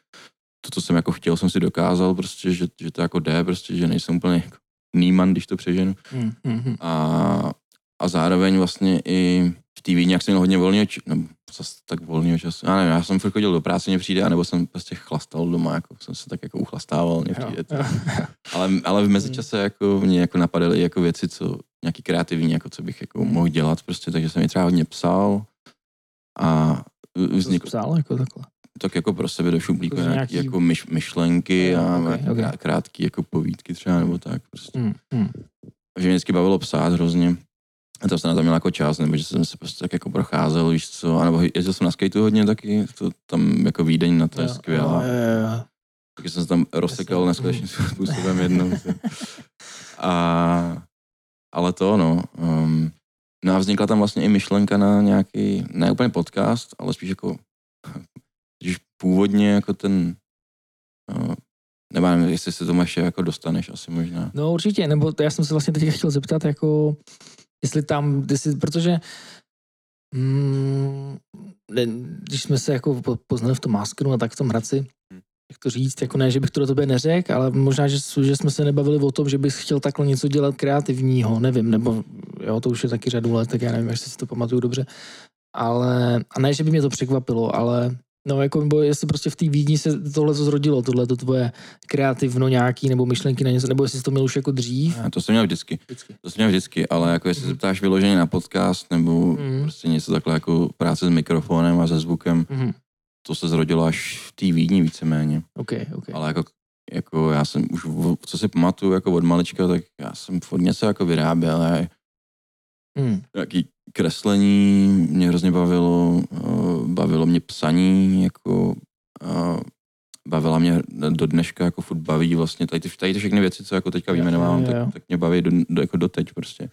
A: To, co jsem jako chtěl, jsem si dokázal prostě, že, že to jako jde, prostě, že nejsem úplně jako níman, když to přeženu.
B: Hmm, hmm, hmm.
A: A, a zároveň vlastně i v té Vídni, jak jsem měl hodně volného času, nebo zase tak volného času, já nevím, já jsem furt chodil do práce, mě přijde, anebo jsem prostě chlastal doma, jako jsem se tak jako uchlastával, mě
B: Jo,
A: přijde. to.
B: jo.
A: Ale, ale v mezičase jako mě jako napadaly jako věci, co nějaký kreativní, jako co bych jako mohl dělat prostě, takže jsem je třeba hodně psal a vznikl
B: psal jako takhle?
A: Tak jako pro sebe do šuplíku
B: Jako
A: nějaký,
B: nějaký-
A: jako myš, myšlenky a
B: ok, ok.
A: krá- krátký jako povídky třeba nebo tak prostě.
B: Hmm, hmm.
A: že mě vždycky bavilo psát hrozně. A to jsem na to měl jako čas, nebo že jsem se prostě tak jako procházel, víš co, anebo jezdil jsem na skateu hodně taky, to tam jako Vídeň na to je skvělá.
B: jo, jo, jo.
A: Taky jsem se tam rozsekal neskutečným způsobem jednou. A, ale to, no. Um, no a vznikla tam vlastně i myšlenka na nějaký, ne úplně podcast, ale spíš jako, původně jako ten, nebo nevím, jestli se tomu ještě jako dostaneš asi možná.
B: No určitě, nebo to já jsem se vlastně teď chtěl zeptat, jako jestli tam, jestli, protože mm, ne, když jsme se jako po- poznali v tom Maskenu a tak v tom Hradci,
A: Hmm.
B: jak to říct, jako ne, že bych to do tebe neřekl, ale možná, že, že jsme se nebavili o tom, že bys chtěl takhle něco dělat kreativního, nevím, nebo jo, to už je taky řadu let, tak já nevím, jestli si to pamatuju dobře, ale, a ne, že by mě to překvapilo, ale No, jako, nebo jestli prostě v té Vídni se tohle to zrodilo, tohle to tvoje kreativno nějaký, nebo myšlenky na něco, nebo jestli jsi to měl už jako dřív.
A: A to jsem měl vždycky.
B: Vždycky.
A: To jsem měl vždycky, ale jako jestli se ptáš vyloženě na podcast nebo
B: Mhm.
A: prostě něco takhle jako práce s mikrofonem a se zvukem,
B: Mhm.
A: to se zrodilo až v té Vídni víceméně.
B: OK, OK.
A: Ale jako, jako já jsem už, co si pamatuju jako od malička, tak já jsem furt něco jako vyráběl. A
B: Hmm.
A: nějaký kreslení mě hrozně bavilo, eh, bavilo mě psaní, jako eh, bavila mě do dneška, jako furt baví vlastně tady ty, tady ty všechny věci, co jako teďka
B: jo.
A: tak, tak mě baví do, do, jako doteď prostě.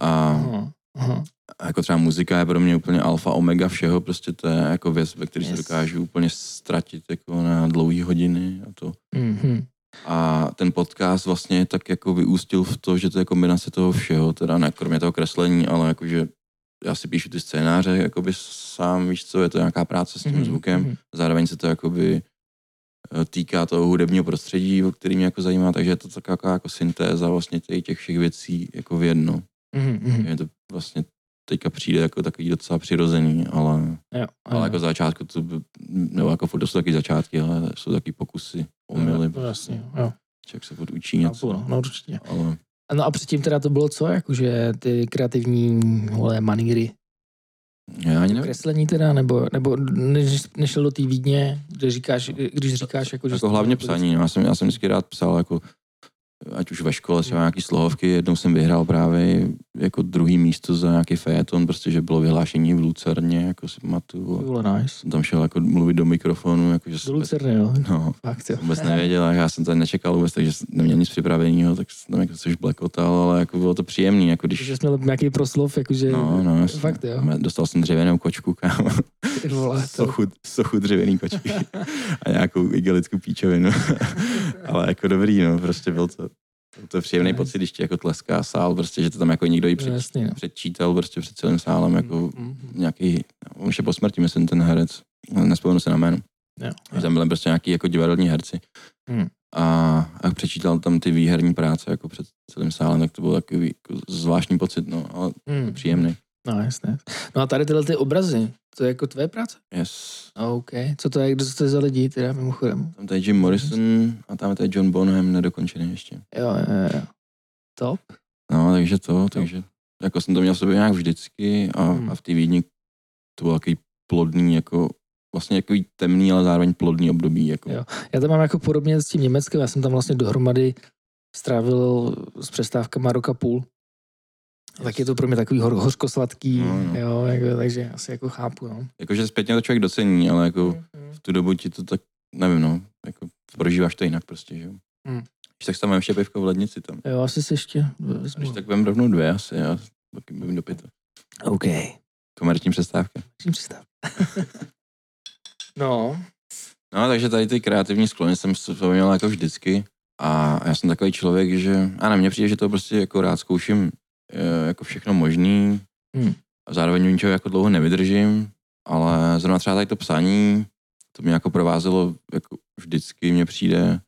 A: A,
B: Aha. Aha.
A: a jako třeba muzika je pro mě úplně alfa omega všeho, prostě to je jako věc, ve které
B: Yes.
A: se dokážu úplně ztratit jako na dlouhé hodiny a to.
B: Mhm.
A: A ten podcast vlastně tak jako vyústil v to, že to je kombinace toho všeho, teda ne kromě toho kreslení, ale jakože já si píšu ty scénáře, jakoby sám, víš co, je to nějaká práce s tím
B: Mhm,
A: zvukem,
B: mhm.
A: zároveň se to jakoby eh, týká toho hudebního prostředí, o který mě jako zajímá, takže je to taková jako syntéza vlastně těch, těch všech věcí jako v jedno.
B: Mhm, mhm.
A: Je to vlastně teďka přijde jako takový docela přirozený, ale,
B: Jo,
A: ale jako za začátku to, nebo jako furt to jsou taky začátky, ale jsou taky pokusy, omily,
B: No, jasně, jo.
A: člověk se furt učí něco.
B: No, no, určitě.
A: Ale
B: No a předtím teda to bylo co, jakože ty kreativní vole, maníry,
A: já ani nevím.
B: kreslení teda, nebo, nebo než, nešel do té Vídně, kde říkáš, když říkáš jako, že...
A: Jako hlavně psaní, no. já, jsem, já jsem vždycky rád psal, jako ať už ve škole třeba nějaký slohovky, jednou jsem vyhrál právě jako druhý místo za nějaký fejeton, prostě, že bylo vyhlášení v Lucerně, jako si pamatuju.
B: Bylo nice.
A: Tam šel jako mluvit do mikrofonu, jako, že
B: Do Lucerny, jo.
A: no,
B: Fakt, jo.
A: vůbec nevěděl, a já jsem to nečekal vůbec, takže neměl nic připraveného, tak jsem tam jako což blekotal, ale jako bylo to příjemný, jako když...
B: Že jsi měl nějaký proslov, jakože...
A: No, no, jasně.
B: Fakt, jo.
A: Dostal jsem dřevěnou kočku, kámo.
B: Vole,
A: sochu, sochu dřevěný kočky a nějakou igelickou píčovinu. Ale jako dobrý, no, prostě byl to, to příjemný
B: Nice.
A: pocit, když ti jako tleská sál, prostě, že to tam jako někdo i
B: No,
A: před,
B: jasný, no.
A: předčítal prostě před celým sálem, jako
B: Mm, mm.
A: nějaký, on už je po smrti, myslím, ten herec, nespomenu se na jméno.
B: Jo.
A: Tam byli prostě nějaký jako divadelní herci.
B: Hmm.
A: A, a přečítal tam ty výherní práce jako před celým sálem, tak to byl takový jako zvláštní pocit, no, ale
B: Mm.
A: příjemný.
B: No, jasně. No a tady tyhle ty obrazy, to je jako tvoje práce?
A: Yes.
B: OK. Co to je, kdo to je za lidi, teda mimochodem?
A: Tam tady Jim Morrison a tam je tady John Bonham nedokončený ještě.
B: Jo, jo, jo. Top.
A: No, takže to, takže jako jsem to měl v sobě nějak vždycky a,
B: Hmm.
A: a v té Vídni to bylo takový plodný, jako vlastně takový temný, ale zároveň plodný období. Jako.
B: Jo. Já to mám jako podobně s tím Německem, já jsem tam vlastně dohromady strávil s přestávkama roka půl. A tak je to pro mě takový hor, hořkosladký,
A: No, no.
B: jo, jako, takže asi jako chápu, no.
A: Jakože zpětně to člověk docení, ale jako
B: Mm.
A: v tu dobu ti to tak, nevím no, jako prožíváš to jinak prostě, že jo.
B: Hmm.
A: Když tak tam ještě pivko v lednici tam.
B: Jo, asi si ještě
A: Když
B: vezmu.
A: tak vem rovnou dvě asi, já taky bym do pěta.
B: OK.
A: Komerční přestávka.
B: Čím představ. no,
A: No, takže tady ty kreativní sklony jsem měl jako vždycky. A já jsem takový člověk, že, a ne, mně přijde, že to prostě jako rád zkouším jako všechno možný.
B: Hmm.
A: A zároveň u ničeho jako dlouho nevydržím, ale zrovna třeba tady to psaní, to mě jako provázelo jako vždycky, mně přijde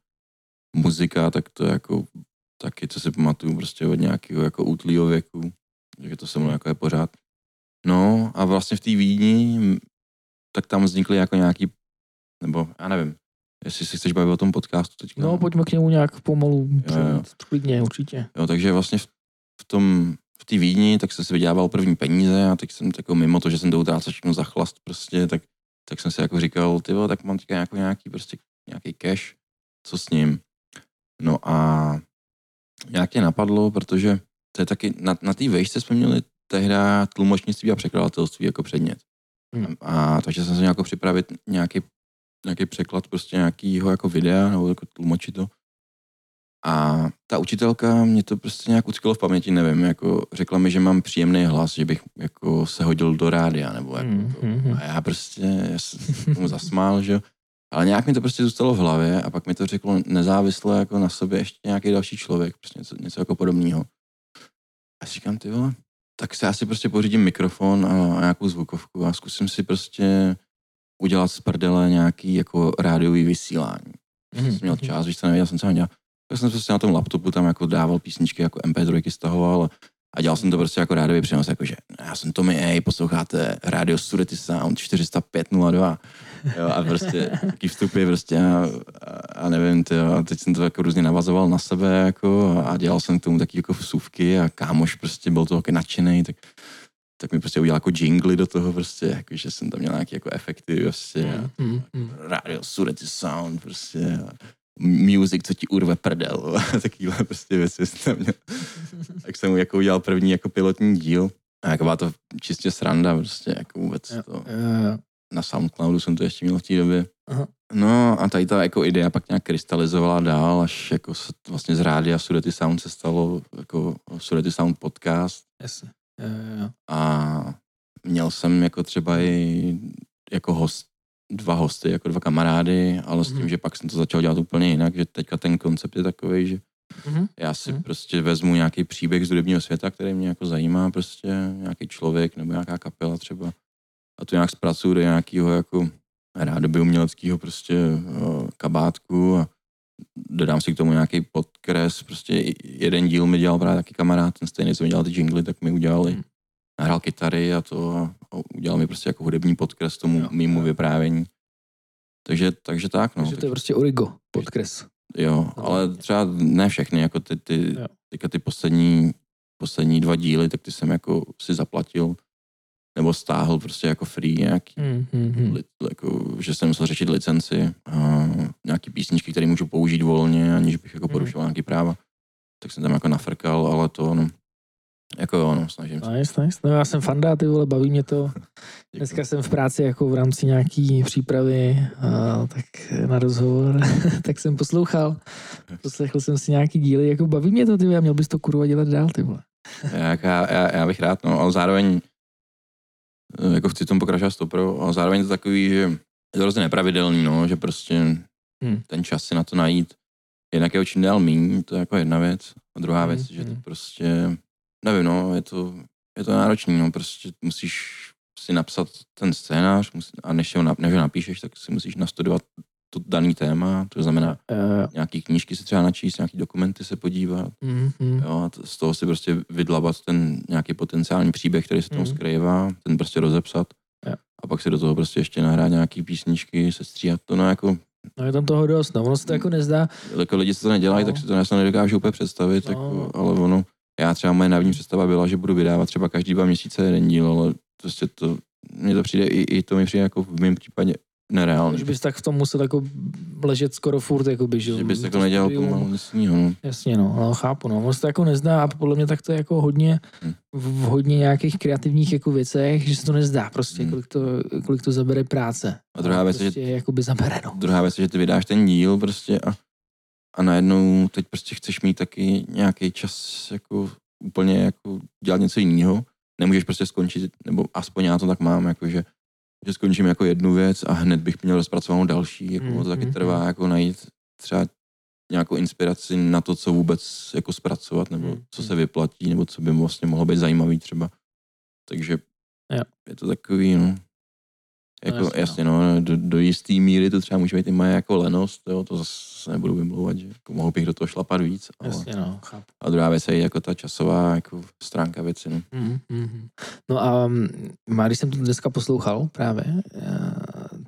A: muzika, tak to jako taky, co si pamatuju prostě od nějakého jako útlýho věku, že to se mnou jako je pořád. No a vlastně v té Vídni, tak tam vznikly jako nějaký, nebo já nevím, jestli si chceš bavit o tom podcastu teďka.
B: no, pojďme k němu nějak pomalu,
A: Jo, jo.
B: klidně, určitě.
A: Jo, takže vlastně v, v tom, v té Vídni, tak jsem si vydělával první peníze a tak jsem jako mimo to, že jsem to utrácel všechno za chlast prostě, tak, tak jsem si jako říkal, ty tak mám teďka jako nějaký prostě nějaký cash, co s ním. No a nějak mě napadlo, protože to je taky, na, na té vejšce jsme měli tehdy tlumočnictví a překladatelství jako předmět.
B: Hmm.
A: A takže jsem se měl jako připravit nějaký, nějaký překlad prostě nějakýho jako videa nebo jako tlumočit to. A ta učitelka mě to prostě nějak utkalo v paměti, nevím, jako řekla mi, že mám příjemný hlas, že bych jako se hodil do rádia, nebo jako
B: Hmm,
A: to.
B: hmm, hmm.
A: A já prostě já jsem se tomu zasmál, že jo. Ale nějak mi to prostě zůstalo v hlavě a pak mi to řeklo nezávisle jako na sobě ještě nějaký další člověk, prostě něco, něco jako podobného. A si říkám, ty vole, tak si asi prostě pořídím mikrofon a, nějakou zvukovku a zkusím si prostě udělat z prdele nějaký jako rádiový vysílání.
B: Mhm,
A: Jsem měl
B: mhm.
A: čas, víš co, nevěděl jsem, co mám dělat. Tak jsem prostě na tom laptopu tam jako dával písničky, jako MP3 stahoval a dělal jsem to prostě jako rádiový přenos, jakože já jsem Tommy A, posloucháte Radio Surety Sound 40502 jo, a prostě taký vstupy prostě a, a, nevím, ty, a teď jsem to jako různě navazoval na sebe jako a dělal jsem k tomu taky jako vsuvky a kámoš prostě byl to taky nadšený, tak tak mi prostě udělal jako jingly do toho prostě, jako, že jsem tam měl nějaké jako efekty prostě. a-
B: Mm, mm.
A: Radio Surety Sound prostě a music, co ti urve prdel takovýhle prostě věci jsem měl. Tak jsem mu jako udělal první jako pilotní díl a jako byla to čistě sranda prostě jako vůbec
B: Jo,
A: to.
B: jo, jo.
A: Na Soundcloudu jsem to ještě měl v té době.
B: Aha.
A: No a tady ta jako idea pak nějak krystalizovala dál, až jako se vlastně z rádia Surety Sound se stalo jako Surety Sound podcast
B: Jasně. Jo, jo, jo.
A: a měl jsem jako třeba i jako host, dva hosty, jako dva kamarády, ale s tím,
B: Mhm.
A: že pak jsem to začal dělat úplně jinak, že teďka ten koncept je takový, že
B: Mhm.
A: já si
B: Mhm.
A: prostě vezmu nějaký příběh z hudebního světa, který mě jako zajímá, prostě nějaký člověk nebo nějaká kapela třeba a to nějak zpracuju do nějakého jako rádoby uměleckého prostě eh, kabátku a dodám si k tomu nějaký podkres, prostě jeden díl mi dělal právě taky kamarád, ten stejný, co mi dělal ty jingly, tak mi udělali,
B: Hmm.
A: nahrál kytary a to a udělal mi prostě jako hudební podkres tomu
B: Jo,
A: mýmu
B: jo.
A: vyprávění. Takže, takže tak, no.
B: Takže to je prostě origo, podkres.
A: Jo, ale
B: tak.
A: třeba ne všechny, jako ty, ty, teďka ty poslední, poslední dva díly, tak ty jsem jako si zaplatil nebo stáhl prostě jako free nějaký,
B: Mm, mm, mm.
A: li, jako, že jsem musel řešit licenci, a nějaký písničky, které můžu použít volně, aniž bych jako
B: Mhm.
A: porušoval nějaký práva. tak jsem tam jako nafrkal, ale to no, jako jo, no, snažím se.
B: Nice, nice. No já jsem fanda, ty vole, baví mě to. Dneska jsem v práci jako v rámci nějaký přípravy a, tak na rozhovor, tak jsem poslouchal. Poslechl jsem si nějaký díly, jako baví mě to, ty vole, a měl bys to kurva dělat dál, ty vole.
A: Jak já, já, já, bych rád, no, ale zároveň eh, jako chci tomu pokračovat stopro, ale zároveň to takový, že je to hrozně nepravidelný, no, že prostě
B: Hmm.
A: ten čas si na to najít. Jednak je čím dál míň, to je jako jedna věc. A druhá
B: Hmm,
A: věc, že to
B: hmm.
A: prostě, nevím, no, je to, je to náročný, no, prostě musíš si napsat ten scénář musí, a než ho, než ho napíšeš, tak si musíš nastudovat to daný téma, to znamená
B: Uh,
A: nějaký knížky si třeba načíst, nějaký dokumenty se podívat,
B: mm, mm,
A: jo, a z toho si prostě vydlabat ten nějaký potenciální příběh, který se tomu
B: Mhm.
A: skrývá, ten prostě rozepsat
B: Jo.
A: a pak si do toho prostě ještě nahrát nějaký písničky, sestříhat to, no jako
B: no je tam toho dost, no, ono se to jako nezdá.
A: jako lidi se to nedělají,
B: No.
A: tak si to já nedokážu úplně představit,
B: No.
A: jako, ale ono, já třeba moje návní představa byla, že budu vydávat třeba každý dva měsíce jeden díl, ale prostě to, mně to přijde, i, i to mi přijde jako v mém případě nereálný.
B: Že bys tak v tom musel jako ležet skoro furt, jako by, že,
A: Že bys
B: To
A: jako nedělal
B: studium.
A: pomalu nic jiného, no.
B: Jasně, no, no, chápu, no. Ono se to jako nezdá a podle mě tak to je jako hodně,
A: Hm.
B: v hodně nějakých kreativních jako věcech, že se to nezdá prostě,
A: Hm.
B: kolik to, kolik to zabere práce.
A: A druhá věc je,
B: prostě je, jako by zabere, no.
A: Druhá věc je, že ty vydáš ten díl prostě a, a najednou teď prostě chceš mít taky nějaký čas jako úplně jako dělat něco jiného. Nemůžeš prostě skončit, nebo aspoň já to tak mám, jako že, že skončím jako jednu věc a hned bych měl rozpracovanou další. Jako
B: Mm,
A: to taky
B: mm,
A: trvá jako najít třeba nějakou inspiraci na to, co vůbec jako zpracovat, nebo
B: Mm,
A: co se vyplatí, nebo co by vlastně mohlo být zajímavý třeba. Takže
B: Jo.
A: je to takový, no. Jako,
B: No
A: no,
B: jasně,
A: jasně, no, do, do jisté míry to třeba může být i moje jako lenost, jo, to zase nebudu vymlouvat, že jako mohl bych do toho šlapat víc. Ale,
B: Jasně, no, chápu.
A: a druhá věc je jako ta časová jako stránka věci. No.
B: Mm, mm. No a mm, má, když jsem to dneska poslouchal právě, eh,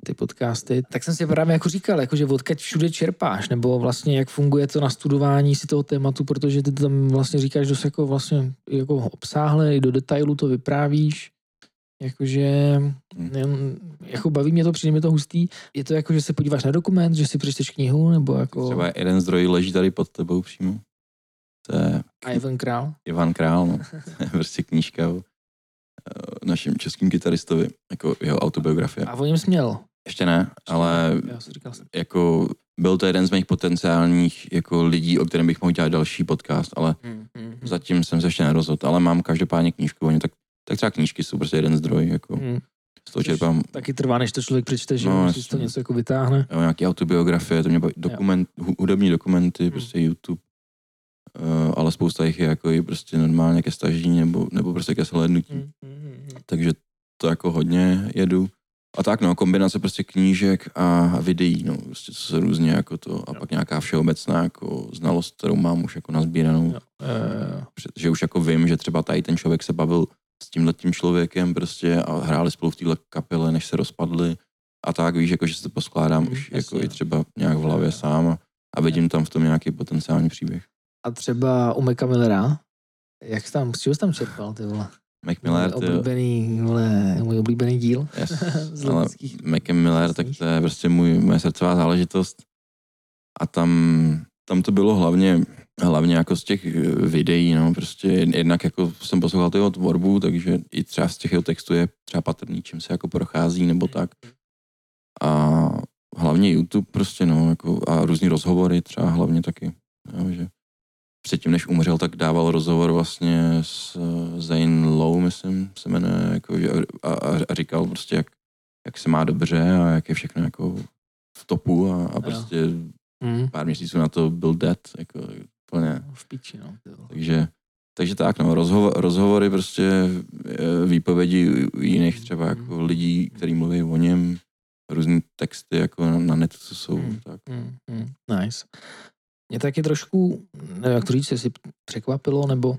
B: ty podcasty, tak jsem si právě jako říkal, jako že odkaď všude čerpáš, nebo vlastně jak funguje to nastudování si toho tématu, protože ty tam vlastně říkáš dost jako vlastně jako obsáhle, i do detailu to vyprávíš, jakože
A: Hmm.
B: jako baví mě to, přijde mi to hustý. Je to jako, že se podíváš na dokument, že si přečteš knihu, nebo jako
A: Třeba jeden zdroj leží tady pod tebou přímo. To je
B: Ivan Král.
A: Ivan Král, no. To je prostě knížka o eh, našem českým kytaristovi, jako jeho autobiografie.
B: A o něm směl.
A: Ještě ne, ale
B: Já si říkal jsem.
A: jako byl to jeden z mých potenciálních jako lidí, o kterém bych mohl dělat další podcast, ale
B: Hmm, hmm, hmm.
A: zatím jsem se ještě nerozhodl, ale mám každopádně knížku, oni tak, tak třeba knížky jsou prostě jeden zdroj, jako
B: Hmm.
A: z toho čerpám
B: Taky trvá, než to člověk přečte, že
A: No,
B: no, si to
A: jasně.
B: něco jako vytáhne.
A: jo, nějaké autobiografie, to mě baví, dokument, hu- hudební dokumenty,
B: Hmm.
A: prostě YouTube, uh, ale spousta jich je jako i prostě normálně ke stažení nebo, nebo prostě ke shlédnutí,
B: Hmm, hmm, hmm.
A: takže to jako hodně jedu. A tak no, kombinace prostě knížek a videí, no, prostě co se různě jako to, a
B: Jo.
A: pak nějaká všeobecná jako znalost, kterou mám už jako nazbíranou,
B: Jo, eh,
A: Před- že už jako vím, že třeba tady ten člověk se bavil s tímhle tím člověkem prostě a hráli spolu v téhle kapele, než se rozpadli a tak, víš, jako, že se to poskládám
B: Mm,
A: už
B: jasně,
A: jako
B: no.
A: i třeba nějak v hlavě sám a, a vidím tam v tom nějaký potenciální příběh.
B: A třeba u Meka Millera, jak jsi tam, z čeho jsi tam čerpal, ty vole?
A: Mac Miller,
B: můj oblíbený, vole, můj oblíbený díl.
A: yes,
B: z
A: ale. Mac Miller, tak to je prostě můj, moje srdcová záležitost a tam, tam to bylo hlavně hlavně jako z těch eh, videí, no, prostě jednak jako jsem poslouchal jeho tvorbu, takže i třeba z těch jeho textů je třeba patrný, čím se jako prochází nebo tak. A hlavně YouTube prostě, no, jako a různý rozhovory třeba hlavně taky, jo, že předtím, než umřel, tak dával rozhovor vlastně s eh, Zane Lowe, myslím, se jmenuje, jako, že, a, a, říkal prostě, jak, jak se má dobře a jak je všechno jako v topu a, a prostě
B: Hmm.
A: pár měsíců na to byl dead, jako úplně.
B: V píči, no.
A: Takže, takže tak, no, rozhovor, rozhovory prostě, eh, výpovědi jiných třeba jako lidí, kteří mluví o něm, různý texty jako na, na netu, co jsou,
B: Hmm.
A: tak.
B: Hmm, hmm, nice. Mě taky trošku, nevím, jak to říct, jestli překvapilo, nebo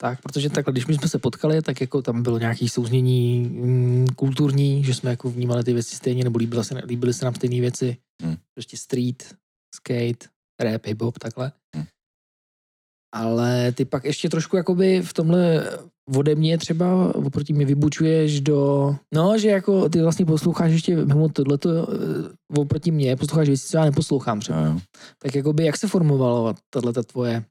B: tak, protože takhle, když my jsme se potkali, tak jako tam bylo nějaký souznění mm, kulturní, že jsme jako vnímali ty věci stejně, nebo líbily se, líbily se nám stejné věci.
A: Hmm.
B: Prostě street, skate, rap, hip-hop, takhle.
A: Hmm.
B: Ale ty pak ještě trošku jakoby v tomhle ode mě třeba oproti mě vybučuješ do... No, že jako ty vlastně posloucháš ještě mimo tohleto eh, oproti mě, posloucháš věci, co já neposlouchám třeba.
A: Jo.
B: Tak jakoby jak se formovala tato tvoje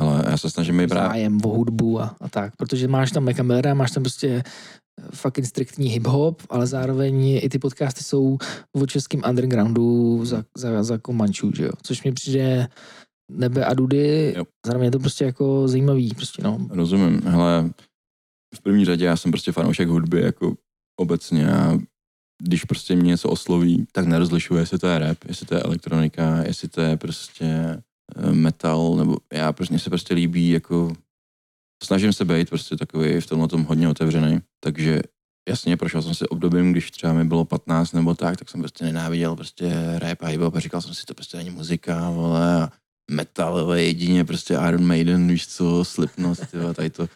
A: Ale já se snažím i právě...
B: zájem o hudbu a, a tak, protože máš tam Mekamera, máš tam prostě eh, fucking striktní hip-hop, ale zároveň i ty podcasty jsou o českém undergroundu za, za, za Komančů, že jo? Což mi přijde nebe a dudy,
A: Jo.
B: zároveň je to prostě jako zajímavý, prostě no.
A: Rozumím, hele, v první řadě já jsem prostě fanoušek hudby jako obecně a když prostě mě něco osloví, tak nerozlišuji, jestli to je rap, jestli to je elektronika, jestli to je prostě eh, metal, nebo já prostě, mně se prostě líbí jako snažím se být prostě takový v tomhle tom hodně otevřený, takže jasně prošel jsem si obdobím, když třeba mi bylo 15 nebo tak, tak jsem prostě nenáviděl prostě rap a hip a říkal jsem si, to prostě není muzika, vole, a metal, vole, jedině prostě Iron Maiden, víš co, Slipknot, tyhle, tady to.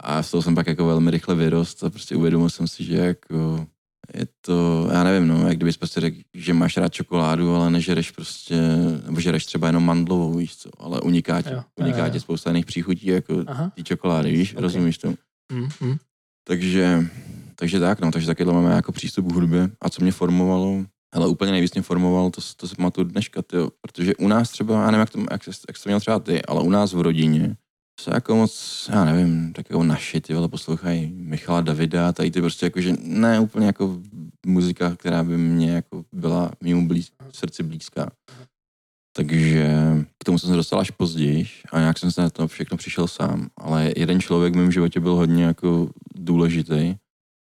A: A z toho jsem pak jako velmi rychle vyrost a prostě uvědomil jsem si, že jako je to, já nevím, no, jak kdybys prostě řekl, že máš rád čokoládu, ale nežereš prostě, nebo žereš třeba jenom mandlovou, víš co, ale uniká ti,
B: Jo,
A: uniká
B: jo.
A: ti spousta jiných příchutí, jako ty čokolády, víš,
B: Ok.
A: rozumíš to?
B: Mm, mm.
A: Takže, takže tak, no, takže takovýhle máme jako přístup k hudbě. A co mě formovalo, ale úplně nejvíc mě formoval, to, to se pamatuju dneška, tyjo, protože u nás třeba, já nevím, jak to, jak, jak to měl třeba ty, ale u nás v rodině se jako moc, já nevím, tak jako naši, ty vole, poslouchají Michala Davida, tady ty prostě jako, že ne úplně jako muzika, která by mě jako byla mimo blíz, srdci blízká. Takže k tomu jsem se dostal až později a nějak jsem se na to všechno přišel sám. Ale jeden člověk v mém životě byl hodně jako důležitý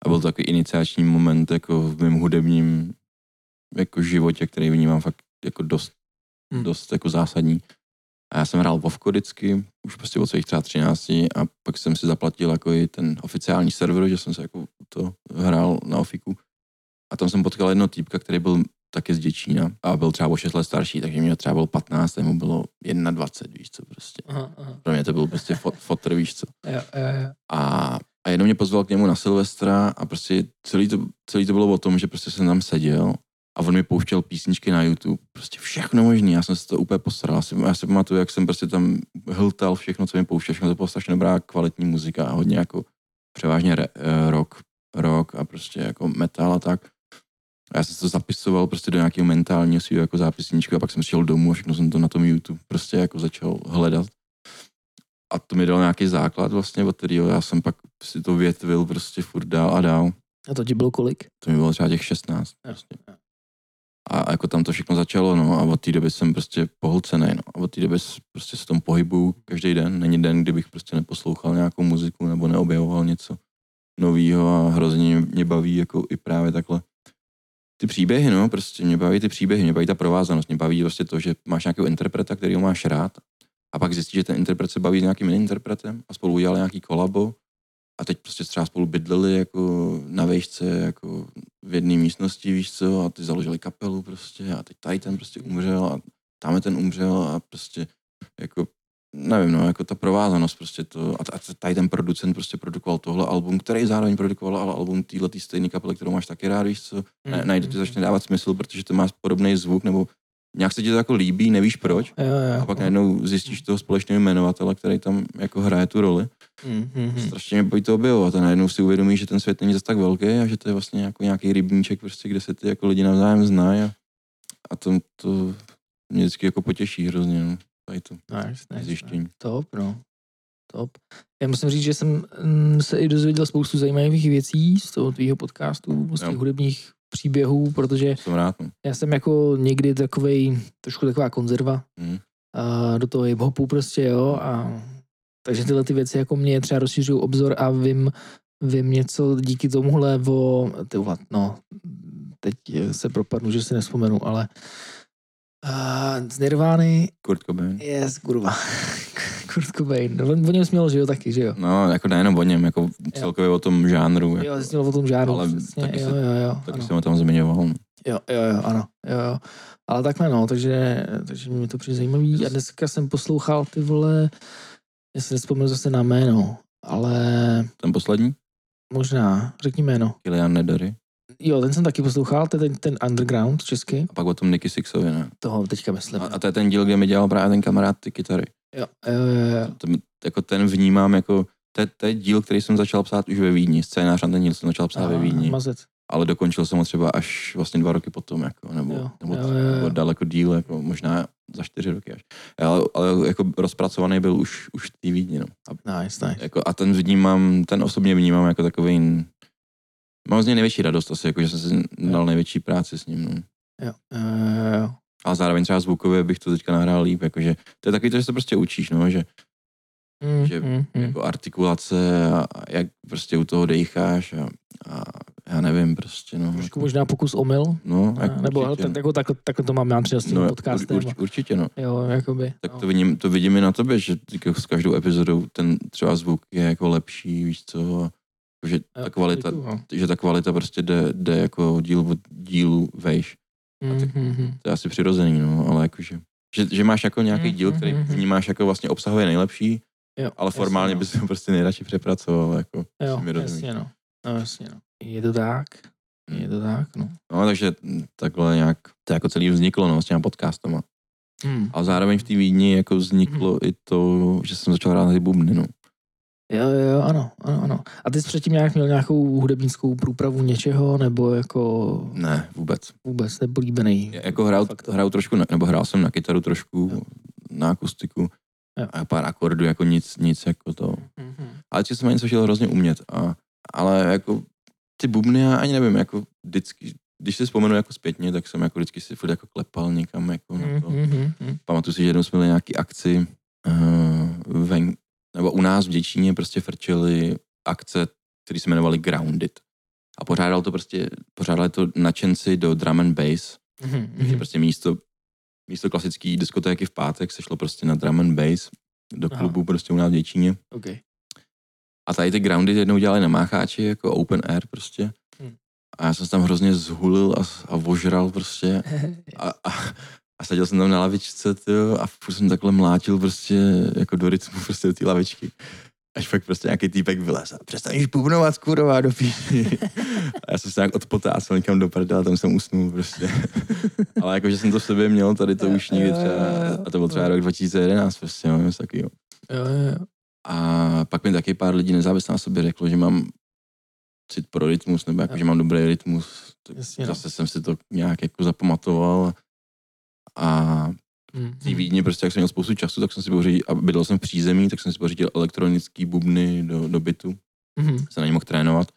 A: a byl to takový iniciační moment jako v mém hudebním jako životě, který vnímám fakt jako dost,
B: Hmm.
A: dost jako zásadní. A já jsem hrál Vovko vždycky, už prostě od svých třeba 13 a pak jsem si zaplatil jako i ten oficiální server, že jsem se jako to hrál na Ofiku. A tam jsem potkal jednoho týpka, který byl taky z Děčína a byl třeba o 6 let starší, takže mě třeba bylo 15, mu bylo 21, víš co prostě.
B: Aha, aha.
A: Pro mě to byl prostě fot, fotr, víš co.
B: Jo, jo, jo.
A: A, a jednou mě pozval k němu na Silvestra a prostě celý to, celý to bylo o tom, že prostě jsem tam seděl a on mi pouštěl písničky na YouTube, prostě všechno možný, já jsem se to úplně posral, já si, pamatuju, jak jsem prostě tam hltal všechno, co mi pouštěl, všechno to byla strašně dobrá kvalitní muzika hodně jako převážně re, eh, rock, rock a prostě jako metal a tak. A já jsem to zapisoval prostě do nějakého mentálního svého jako zápisníčku a pak jsem šel domů a všechno jsem to na tom YouTube prostě jako začal hledat. A to mi dal nějaký základ vlastně, od kterého já jsem pak si to větvil prostě furt dál a dál.
B: A to ti bylo kolik?
A: To mi bylo třeba těch 16.
B: Jo,
A: Prostě. A jako tam to všechno začalo, no, a od té doby jsem prostě pohlcený, no. A od té doby prostě se tom pohybuju každý den. Není den, kdybych prostě neposlouchal nějakou muziku nebo neobjevoval něco novýho a hrozně mě baví jako i právě takhle ty příběhy, no, prostě mě baví ty příběhy, mě baví ta provázanost, mě baví prostě to, že máš nějakého interpreta, který máš rád a pak zjistíš, že ten interpret se baví s nějakým jiným interpretem a spolu udělali nějaký kolabo a teď prostě třeba spolu bydleli jako na vejšce, jako v jedné místnosti, víš co, a ty založili kapelu prostě a teď tady ten prostě umřel a tam ten umřel a prostě jako nevím, no, jako ta provázanost prostě to, a, a tady ten producent prostě produkoval tohle album, který zároveň produkoval ale album téhle stejné kapely, kterou máš taky rád, víš co, ne, najednou ti začne dávat smysl, protože to má podobný zvuk, nebo nějak se ti to jako líbí, nevíš proč,
B: Jo, jo.
A: a pak najednou zjistíš toho společného jmenovatele, který tam jako hraje tu roli.
B: Mm, mm, mm.
A: Strašně mě baví to objevovat a najednou si uvědomíš, že ten svět není zase tak velký a že to je vlastně jako nějaký rybníček, prostě, kde se ty jako lidi navzájem znají a, a to, to mě vždycky jako potěší hrozně, no, tady to
B: Nice, nice,
A: zjištění.
B: Top, no. Top. Já musím říct, že jsem mm, se i dozvěděl spoustu zajímavých věcí z toho tvýho podcastu, z těch
A: Jo.
B: hudebních příběhů, protože
A: Jsem rád, no.
B: já jsem jako někdy takovej, trošku taková konzerva
A: Mm.
B: a do toho hip-hopu prostě, jo, a takže tyhle ty věci jako mě třeba rozšiřují obzor a vím, vím něco díky tomuhle o, ty no, teď se propadnu, že si nespomenu, ale uh, z Nirvány,
A: Kurt Cobain.
B: yes, kurva, Kurt Cobain, no, on, o něm směl, že jo, taky, že jo.
A: No, jako nejenom o něm, jako celkově o tom žánru.
B: Jo, jsi měl o tom žádnou,
A: Ale
B: přesně,
A: taky
B: jo,
A: se-
B: jo, jo,
A: Taky
B: ano.
A: jsem ho tam zmiňoval. no.
B: Jo, jo, jo, ano, jo, jo. Ale takhle no, takže, takže mi to přijde zajímavý. A dneska jsem poslouchal ty vole, já si nespomenu zase na jméno, ale
A: Ten poslední?
B: možná, řekni jméno.
A: Kilian Nedary.
B: Jo, ten jsem taky poslouchal, to je ten, ten underground český,
A: A pak o tom Nicky Sixovi, ne?
B: toho teďka myslím.
A: A, a to je ten díl, kde mi dělal právě ten kamarád ty kytary.
B: Jo, jo, jo, jo.
A: To, jako ten vnímám jako, to je, to je díl, který jsem začal psát už ve Vídni. Scénář na ten díl jsem začal psát ve Vídni.
B: Mazec.
A: ale dokončil jsem ho třeba až vlastně dva roky potom, jako, nebo,
B: Jo,
A: nebo,
B: jo, jo, jo.
A: nebo daleko díl, jako možná za čtyři roky až. Ale, ale jako rozpracovaný byl už, už v té Vídni, no. A,
B: Nice, nice.
A: jako, a ten vnímám, ten osobně vnímám jako takový, mám z něj největší radost asi, jako, že jsem si dal největší práci s ním, no.
B: Jo, jo, jo, jo.
A: Ale zároveň třeba zvukově bych to teďka nahrál líp, jakože to je takový to, že se prostě učíš, no, že
B: Mm,
A: Že-
B: mm, mm.
A: jako artikulace a, a jak prostě u toho dejcháš a, a já nevím prostě, no.
B: Trošku možná pokus omyl,
A: no,
B: a-
A: jako
B: nebo
A: určitě,
B: tak, jako, takhle, takhle to mám já třeba s tím
A: no,
B: podcastem.
A: ur, ur, určitě, no.
B: Jo, jakoby.
A: Tak
B: no.
A: to vidím, to vidím i na tobě, že jako s každou epizodou ten třeba zvuk je jako lepší, víš co, a že ta kvalita,
B: no.
A: že ta kvalita prostě jde, jde jako díl od dílu vejš.
B: Mm,
A: tak-
B: mm, mm.
A: To je asi přirozený, no, ale jakože, že, že máš jako nějaký díl, který
B: Mhm, mhm.
A: vnímáš jako vlastně obsahově nejlepší,
B: Jo,
A: ale formálně
B: jasně,
A: bys ho prostě nejradši přepracoval, jako,
B: no. Jo,
A: mi
B: jasně, no. No, jasně, no. Je to tak, je to tak, no.
A: No, takže takhle nějak to jako celý vzniklo, no, s těma podcastama.
B: Hmm.
A: A zároveň v té Vídni jako vzniklo i to, že jsem začal hrát na ty bubny, no.
B: Jo, jo, jo, ano, ano, ano. A ty jsi předtím nějak měl nějakou hudebnickou průpravu něčeho, nebo jako
A: Ne, vůbec.
B: vůbec nebolíbený?
A: Já Jako hrál, hrál trošku, na, nebo hrál jsem na kytaru trošku,
B: Jo.
A: na akustiku
B: Jo.
A: a pár akordů, jako nic, nic jako to.
B: Mhm.
A: Ale vždycky jsem chtěl hrozně umět. A, ale jako ty bubny, já ani nevím, jako vždycky, když si vzpomenu jako zpětně, tak jsem jako vždycky si furt jako klepal někam jako na to.
B: Mhm, mhm.
A: Pamatuju si, že jednou jsme měli nějaký akci uh, ven, nebo u nás v Děčíně prostě frčeli akce, které se jmenovaly Grounded. A pořádal to prostě, pořádali to nadšenci do drum and bass,
B: Mhm,
A: takže
B: mhm.
A: prostě místo, místo klasický diskotéky v pátek se šlo prostě na drum and bass do
B: Aha.
A: klubu prostě u nás v Děčíně.
B: OK.
A: A tady ty groundy jednou dělali na Mácháči jako open air prostě.
B: Hmm.
A: A já jsem se tam hrozně zhulil a, a ožral prostě. A, a, a seděl jsem tam na lavičce, tyjo, a furt jsem takhle mlátil prostě jako do rytmu prostě do té lavičky. Až fakt prostě nějaký týpek vylez a přestaníš bubnovat, kurva, do píči. A já jsem se nějak odpotácel někam do prdele, tam jsem usnul prostě. Ale jako, že jsem to v sobě měl, tady to už nikdy třeba, a to byl třeba rok 2011 prostě, no, něco takového.
B: Jo.
A: A pak mi taky pár lidí nezávisle na sobě řeklo, že mám cit pro rytmus, nebo jako, že mám dobrý rytmus. Tak
B: Jasně, no.
A: zase jsem si to nějak jako zapamatoval. A
B: Mhm.
A: v té Vídni prostě, jak jsem měl spoustu času, tak jsem si pořídil, a bydlel jsem v přízemí, tak jsem si pořídil elektronický bubny do, do bytu,
B: Mhm.
A: se na ně mohl trénovat.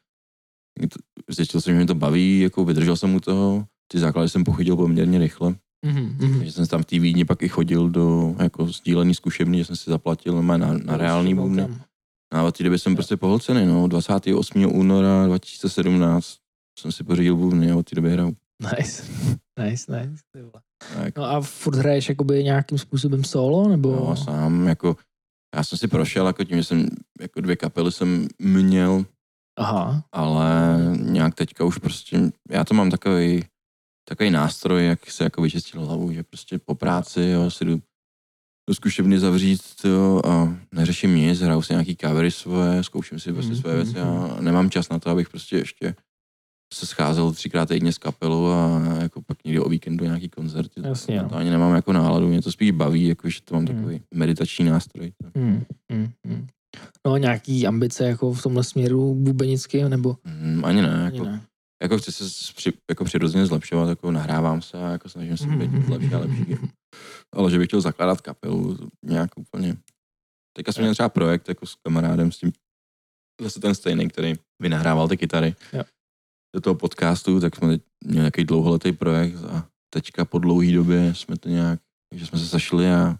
A: Zjistil jsem, že mě to baví, jako vydržel jsem u toho, ty základy jsem pochodil poměrně rychle.
B: Mhm, mhm.
A: Takže jsem tam v té Vídni pak i chodil do jako sdílený zkušebny, že jsem si zaplatil normálně na, na reální bubny.
B: Welcome.
A: A od té doby jsem prostě pohlcený, no. 28. února 2017 jsem si pořídil bubny a od té doby hraju.
B: Nice. Nice, nice.
A: Tak,
B: No a furt hraješ jakoby nějakým způsobem solo, nebo?
A: no, sám, jako, já jsem si prošel, jako tím, že jsem, jako dvě kapely jsem měl,
B: Aha.
A: ale nějak teďka už prostě, já to mám takový, takový nástroj, jak se jako vyčistit hlavu, že prostě po práci, jo, si jdu do zkušebny zavřít, jo, a neřeším nic, hraju si nějaký covery svoje, zkouším si prostě
B: Mhm,
A: své věci
B: mhm.
A: a nemám čas na to, abych prostě ještě se scházel třikrát týdně s kapelou a jako pak někdy o víkendu nějaký koncerty.
B: Jasně,
A: Na
B: no.
A: To ani nemám jako náladu, mě to spíš baví, jako že to mám
B: Mhm.
A: takový meditační nástroj.
B: Hmm, hmm, hmm. No nějaký ambice jako v tomhle směru bubenicky, nebo?
A: Mm, ani ne,
B: Ani
A: jako,
B: ne.
A: jako chci se při, jako přirozeně zlepšovat, jako nahrávám se a jako snažím se být lepší a lepší. Ale že bych chtěl zakládat kapelu, to nějak úplně. Teďka jsem měl třeba projekt jako s kamarádem s tím, zase ten stejný, který vynahrával ty kytary
B: Jo.
A: Do toho podcastu, tak jsme měli nějaký dlouholetý projekt a teďka po dlouhé době jsme to nějak, že jsme se sešli a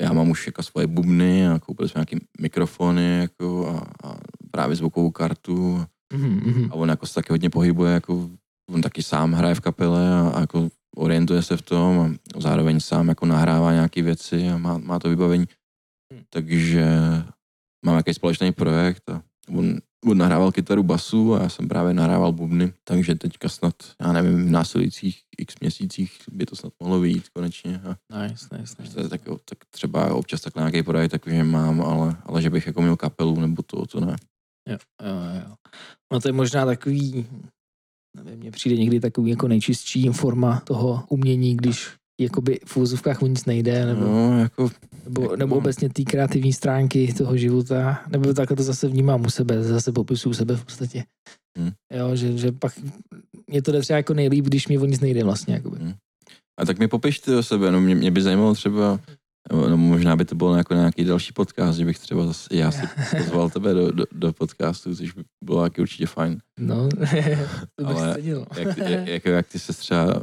A: já mám už jako svoje bubny a koupili jsme nějaký mikrofony jako a, a právě zvukovou kartu
B: Mhm, mhm.
A: a on jako se taky hodně pohybuje, jako on taky sám hraje v kapele a, a jako orientuje se v tom a zároveň sám jako nahrává nějaké věci a má, má to vybavení.
B: Hmm.
A: Takže mám nějaký společný projekt a on, on nahrával kytaru basu a já jsem právě nahrával bubny, takže teďka snad, já nevím, v následujících x měsících by to snad mohlo vyjít konečně. A
B: Nice, nice,
A: to
B: nice.
A: je tak, tak třeba občas takhle nějaký projekt, takže mám, ale, ale že bych jako měl kapelu nebo to, to ne.
B: Jo, jo, jo. No to je možná takový, nevím, mně přijde někdy takový jako nejčistší forma toho umění, když jakoby v úzovkách o nic nejde, nebo,
A: No, jako
B: nebo,
A: jako-
B: nebo obecně té kreativní stránky toho života, nebo takhle to zase vnímám u sebe, zase popisuju sebe v podstatě.
A: Hmm.
B: Jo, že, že pak mě to jde třeba jako nejlíp, když mi o nic nejde vlastně. Jakoby.
A: Hmm. A tak mi popiš ty o sebe, no mě, mě by zajímalo třeba, no možná by to bylo jako nějaký další podcast, že bych třeba zase, já si pozval tebe do, do, do podcastu, což by bylo taky určitě fajn.
B: No, to bych
A: Ale
B: cenil.
A: Jak, ty- jak, jak ty se třeba,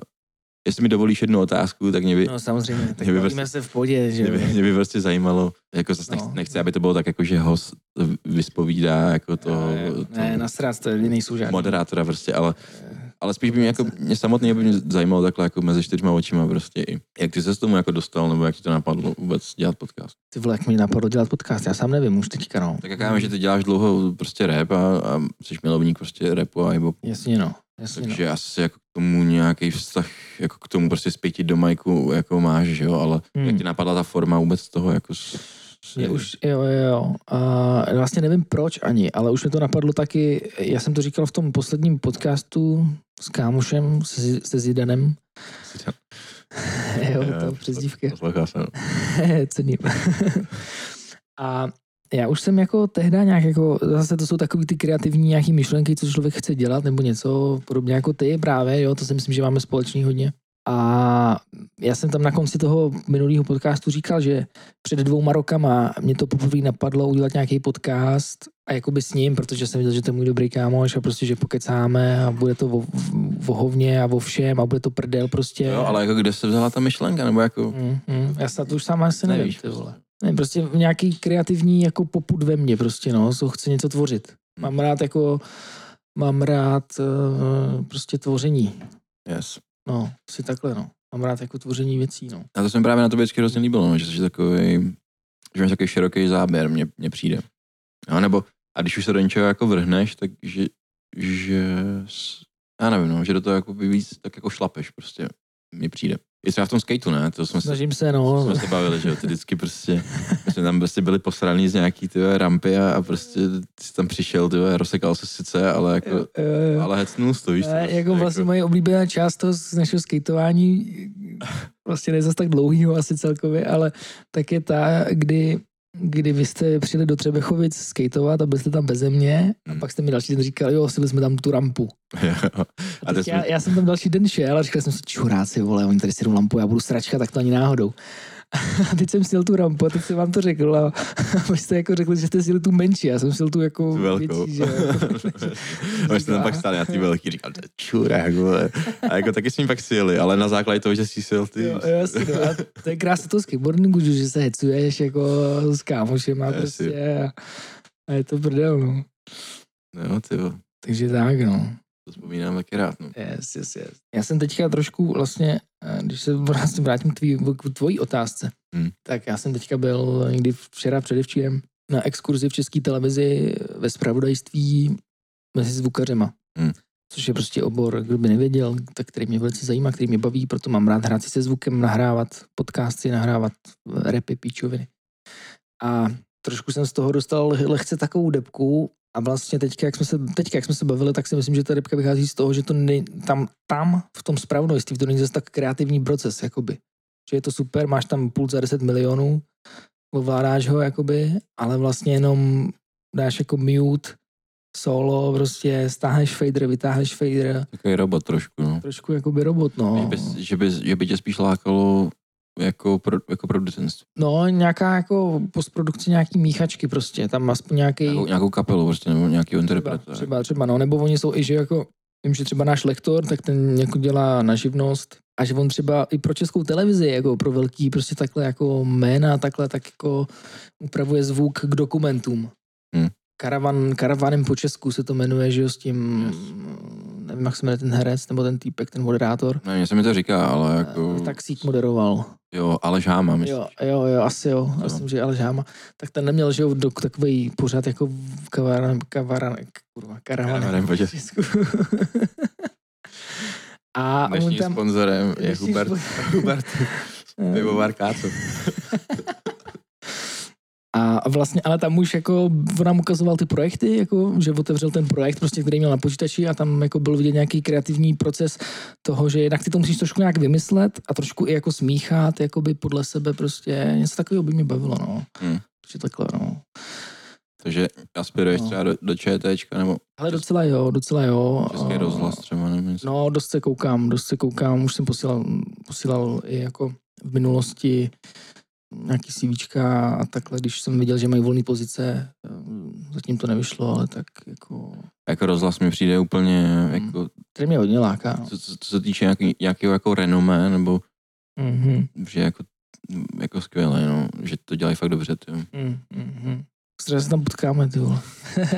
A: jestli mi dovolíš jednu otázku, tak mě by,
B: No samozřejmě, tak
A: Mě by
B: bavíme se v podě, že
A: mě by, mě by prostě zajímalo, jako zase
B: No.
A: nechci, aby to bylo tak jako, že host vyspovídá jako to, to
B: Ne, nasrát, to nejsou žádný.
A: moderátora prostě, ale, ale spíš by mě jako, mě samotný by mě zajímalo takhle jako mezi čtyřma očima prostě i, jak ty se s tomu jako dostal, nebo jak ti to napadlo vůbec dělat podcast.
B: Ty vole, jak mi napadlo dělat podcast, já sám nevím už teďka, no.
A: Tak jak já vím, že ty děláš dlouho prostě rap a, a jsi milovník prostě rapu a hip
B: Jasně no, jasně no.
A: takže asi jako k tomu nějaký vztah, jako k tomu prostě zpětit do majku, jako máš, že jo, ale
B: Hmm.
A: jak ti napadla ta forma vůbec toho, jako s, s,
B: Je už, jo, jo, jo. A vlastně nevím proč ani, ale už mi to napadlo taky, já jsem to říkal v tom posledním podcastu s kámošem, se, se Zidanem. jo, to přezdívky.
A: Poslouchal jsem.
B: Cením. A já už jsem jako tehda nějak jako, zase to jsou takový ty kreativní nějaký myšlenky, co člověk chce dělat, nebo něco podobně jako ty právě, jo, to si myslím, že máme společný hodně. A já jsem tam na konci toho minulého podcastu říkal, že před dvouma rokama mě to poprvé napadlo udělat nějaký podcast a jakoby s ním, protože jsem viděl, že to je můj dobrý kámoš a prostě, že pokecáme a bude to o, o hovně a o všem a bude to prdel prostě.
A: Jo, ale jako kde se vzala ta myšlenka, nebo jako...
B: Mm, mm, já se to už sám asi nevím,
A: Nevíš
B: ty vole. Ne, prostě nějaký kreativní jako poput ve mně prostě, no, co chce něco tvořit. Mám rád jako, mám rád uh, prostě tvoření,
A: Yes.
B: no, si takhle, no. Mám rád jako tvoření věcí, no.
A: A to se mi právě na tobě vždycky hrozně líbilo, no, že jsi takový, že máš takový široký záběr, mně, mně přijde. Jo, nebo, a když už se do něčeho jako vrhneš, tak že, že já nevím, no, že do toho jako víc tak jako šlapeš prostě, mi přijde. I třeba v tom skateu, ne? To jsme se,
B: Snažím se, no.
A: jsme se bavili, že jo, ty vždycky prostě, my jsme tam prostě byli posraný z nějaký ty rampy a, a prostě ty jsi tam přišel, ty rozsekal se sice, ale jako,
B: Jo, jo, jo.
A: ale hecnul to, víš
B: Eh,
A: prostě,
B: jako vlastně moje oblíbená část toho z našeho skateování, vlastně ne zas tak dlouhýho asi celkově, ale tak je ta, kdy kdy vy jste přijeli do Třebechovic skateovat a byli jste tam beze mě a
A: Hmm.
B: pak jste mi další den říkali, jo, sili jsme tam tu rampu. A,
A: A
B: teď já, já, jsem tam další den šel a říkal jsem si, čuráci, vole, oni tady si jdou lampu, já budu sračka, tak to ani náhodou. A teď jsem sjel tu rampu a teď jsem vám to řekl a, a vy jste jako řekli, že jste sjeli tu menší, já jsem sjel tu jako
A: Tu velkou.
B: větší, že.
A: Oni jste tam pak stáli na ty velký, říkal, to je čurák, vole. A jako taky jsme pak sjeli, ale na základě toho, že jsi sjel ty.
B: Jo, jasně, no. A to je krása toho skateboardingu, že že se hecuješ jako s kámošem a prostě a, a, je to prdel, no.
A: No, ty jo,
B: Takže tak, no.
A: To vzpomínám taky rád, no.
B: Yes, yes, yes. Já jsem teďka trošku vlastně, eh, když se vlastně vrátím k, tvý, k tvojí otázce,
A: Hmm.
B: tak já jsem teďka byl někdy včera, předevčírem na exkurzi v české televizi ve spravodajství mezi zvukařema.
A: Hmm.
B: Což je prostě obor, kdo by nevěděl, tak který mě velice zajímá, který mě baví, proto mám rád hrát si se zvukem, nahrávat podcasty, nahrávat repy, píčoviny. A trošku jsem z toho dostal lehce takovou depku a vlastně teďka, jak jsme se, teďka, jak jsme se bavili, tak si myslím, že ta depka vychází z toho, že to ne, tam, tam v tom spravodajství to není zase tak kreativní proces, jakoby. Že je to super, máš tam půl za 10 milionů, ovládáš ho, jakoby, ale vlastně jenom dáš jako mute, solo, prostě stáhneš fader, vytáhneš fader,
A: Takový robot trošku, no.
B: trošku jakoby robot, no.
A: Že, by, že, by, že by tě spíš lákalo jako, pro, jako producentství.
B: No, nějaká jako postprodukce, nějaký míchačky prostě, tam aspoň nějaký...
A: Nějakou, nějakou kapelu prostě, nebo nějaký
B: Třeba,
A: interpret.
B: třeba, třeba, no, nebo oni jsou i, že jako, vím, že třeba náš lektor, tak ten jako dělá na živnost a že on třeba i pro českou televizi, jako pro velký prostě takhle jako jména, takhle tak jako upravuje zvuk k dokumentům.
A: Hmm.
B: Karavan, karavanem po Česku se to jmenuje, že jo, s tím,
A: Yes.
B: Nevím, jak se jmenuje ten herec, nebo ten týpek, ten moderátor.
A: Ne, mě se mi to říká, ale jako...
B: Tak sík moderoval.
A: Jo, ale žáma, myslím.
B: Jo, jo, jo, asi jo.
A: Co?
B: Myslím, že Aleš Háma. Tak ten neměl, že jo, do, takový pořád jako kavaran, kavaran, kurva, karavan. V Česku. A on
A: Dnešním
B: tam...
A: sponzorem je Hubert, Hubert Pivovar Kácov.
B: A vlastně, ale tam už jako, on nám ukazoval ty projekty, jako, že otevřel ten projekt, prostě, který měl na počítači a tam jako byl vidět nějaký kreativní proces toho, že jednak ty to musíš trošku nějak vymyslet a trošku i jako smíchat, jakoby podle sebe prostě, něco takového by mě bavilo, no.
A: Hmm.
B: Takže takhle, no.
A: Takže aspiruješ
B: No.
A: třeba do, do ČTčka nebo
B: Ale docela jo, docela jo.
A: Český rozhlas třeba, nevím. jestli-
B: No, dost se koukám, dost se koukám, už jsem posílal, posílal i jako v minulosti nějaký CVčka a takhle, když jsem viděl, že mají volné pozice, eh, zatím to nevyšlo, ale tak jako,
A: Jako rozhlas mi přijde úplně,
B: Hmm.
A: jako,
B: který mě hodně láká. No.
A: co, co, co se týče nějaký, nějakého jako renomé, nebo
B: Mhm,
A: že jako, jako skvělé, no, že to dělají fakt dobře, ty.
B: mhm, mhm. Třeba se tam potkáme, ty vole.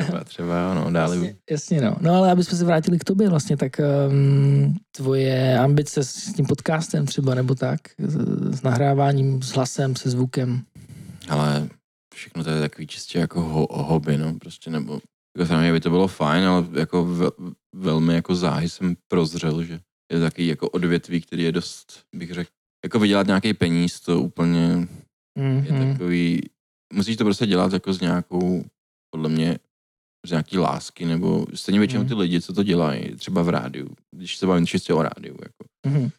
A: Třeba, třeba no, dále.
B: Jasně, jasně no. No ale aby jsme se vrátili k tobě vlastně, tak um, tvoje ambice s tím podcastem třeba, nebo tak, s, s nahráváním, s hlasem, se zvukem.
A: Ale všechno to je takový čistě jako ho, hobby, no, prostě, nebo jako samozřejmě by to bylo fajn, ale jako ve, velmi jako záhy jsem prozřel, že je to takový jako odvětví, který je dost, bych řekl, jako vydělat nějaký peníz, to úplně je
B: Mm-hmm.
A: takový, musíš to prostě dělat jako s nějakou, podle mě, z nějaký lásky, nebo stejně většinou
B: Mhm.
A: ty lidi, co to dělají, třeba v rádiu, když se bavím čistě o rádiu, jako,
B: Mm-hmm.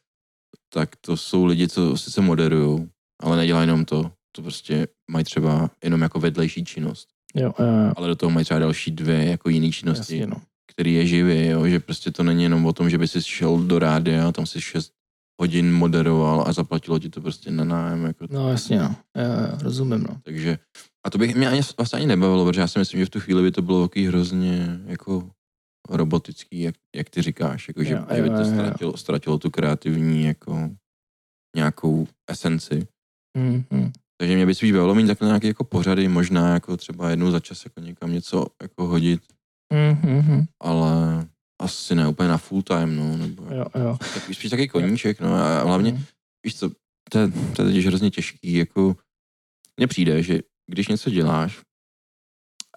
A: tak to jsou lidi, co sice moderují, ale nedělají jenom to, to prostě mají třeba jenom jako vedlejší činnost,
B: Jo, jo,
A: ale do toho mají třeba další dvě jako jiné činnosti,
B: jasně, no.
A: který je živý, jo? že prostě to není jenom o tom, že by si šel do rádia a tam si 6 hodin moderoval a zaplatilo ti to prostě na nájem, jako
B: No jasně, no. Jo, jo, rozumím, no.
A: Takže, a to bych mě ani, vlastně ani nebavilo, protože já si myslím, že v tu chvíli by to bylo takový hrozně jako robotický, jak, jak ty říkáš, jako, že,
B: Jo,
A: že by to ztratilo, ztratilo tu kreativní jako nějakou esenci.
B: Mm-hmm.
A: Takže mě by spíš bavilo mít takhle nějaké jako pořady, možná jako třeba jednou za čas jako někam něco jako hodit,
B: Mm-hmm.
A: ale asi ne úplně na full time, no, nebo
B: Jo, jo.
A: takový, spíš takový koníček, no a hlavně
B: Mm.
A: víš co, to je, to je totiž hrozně těžký, jako mně přijde, že když něco děláš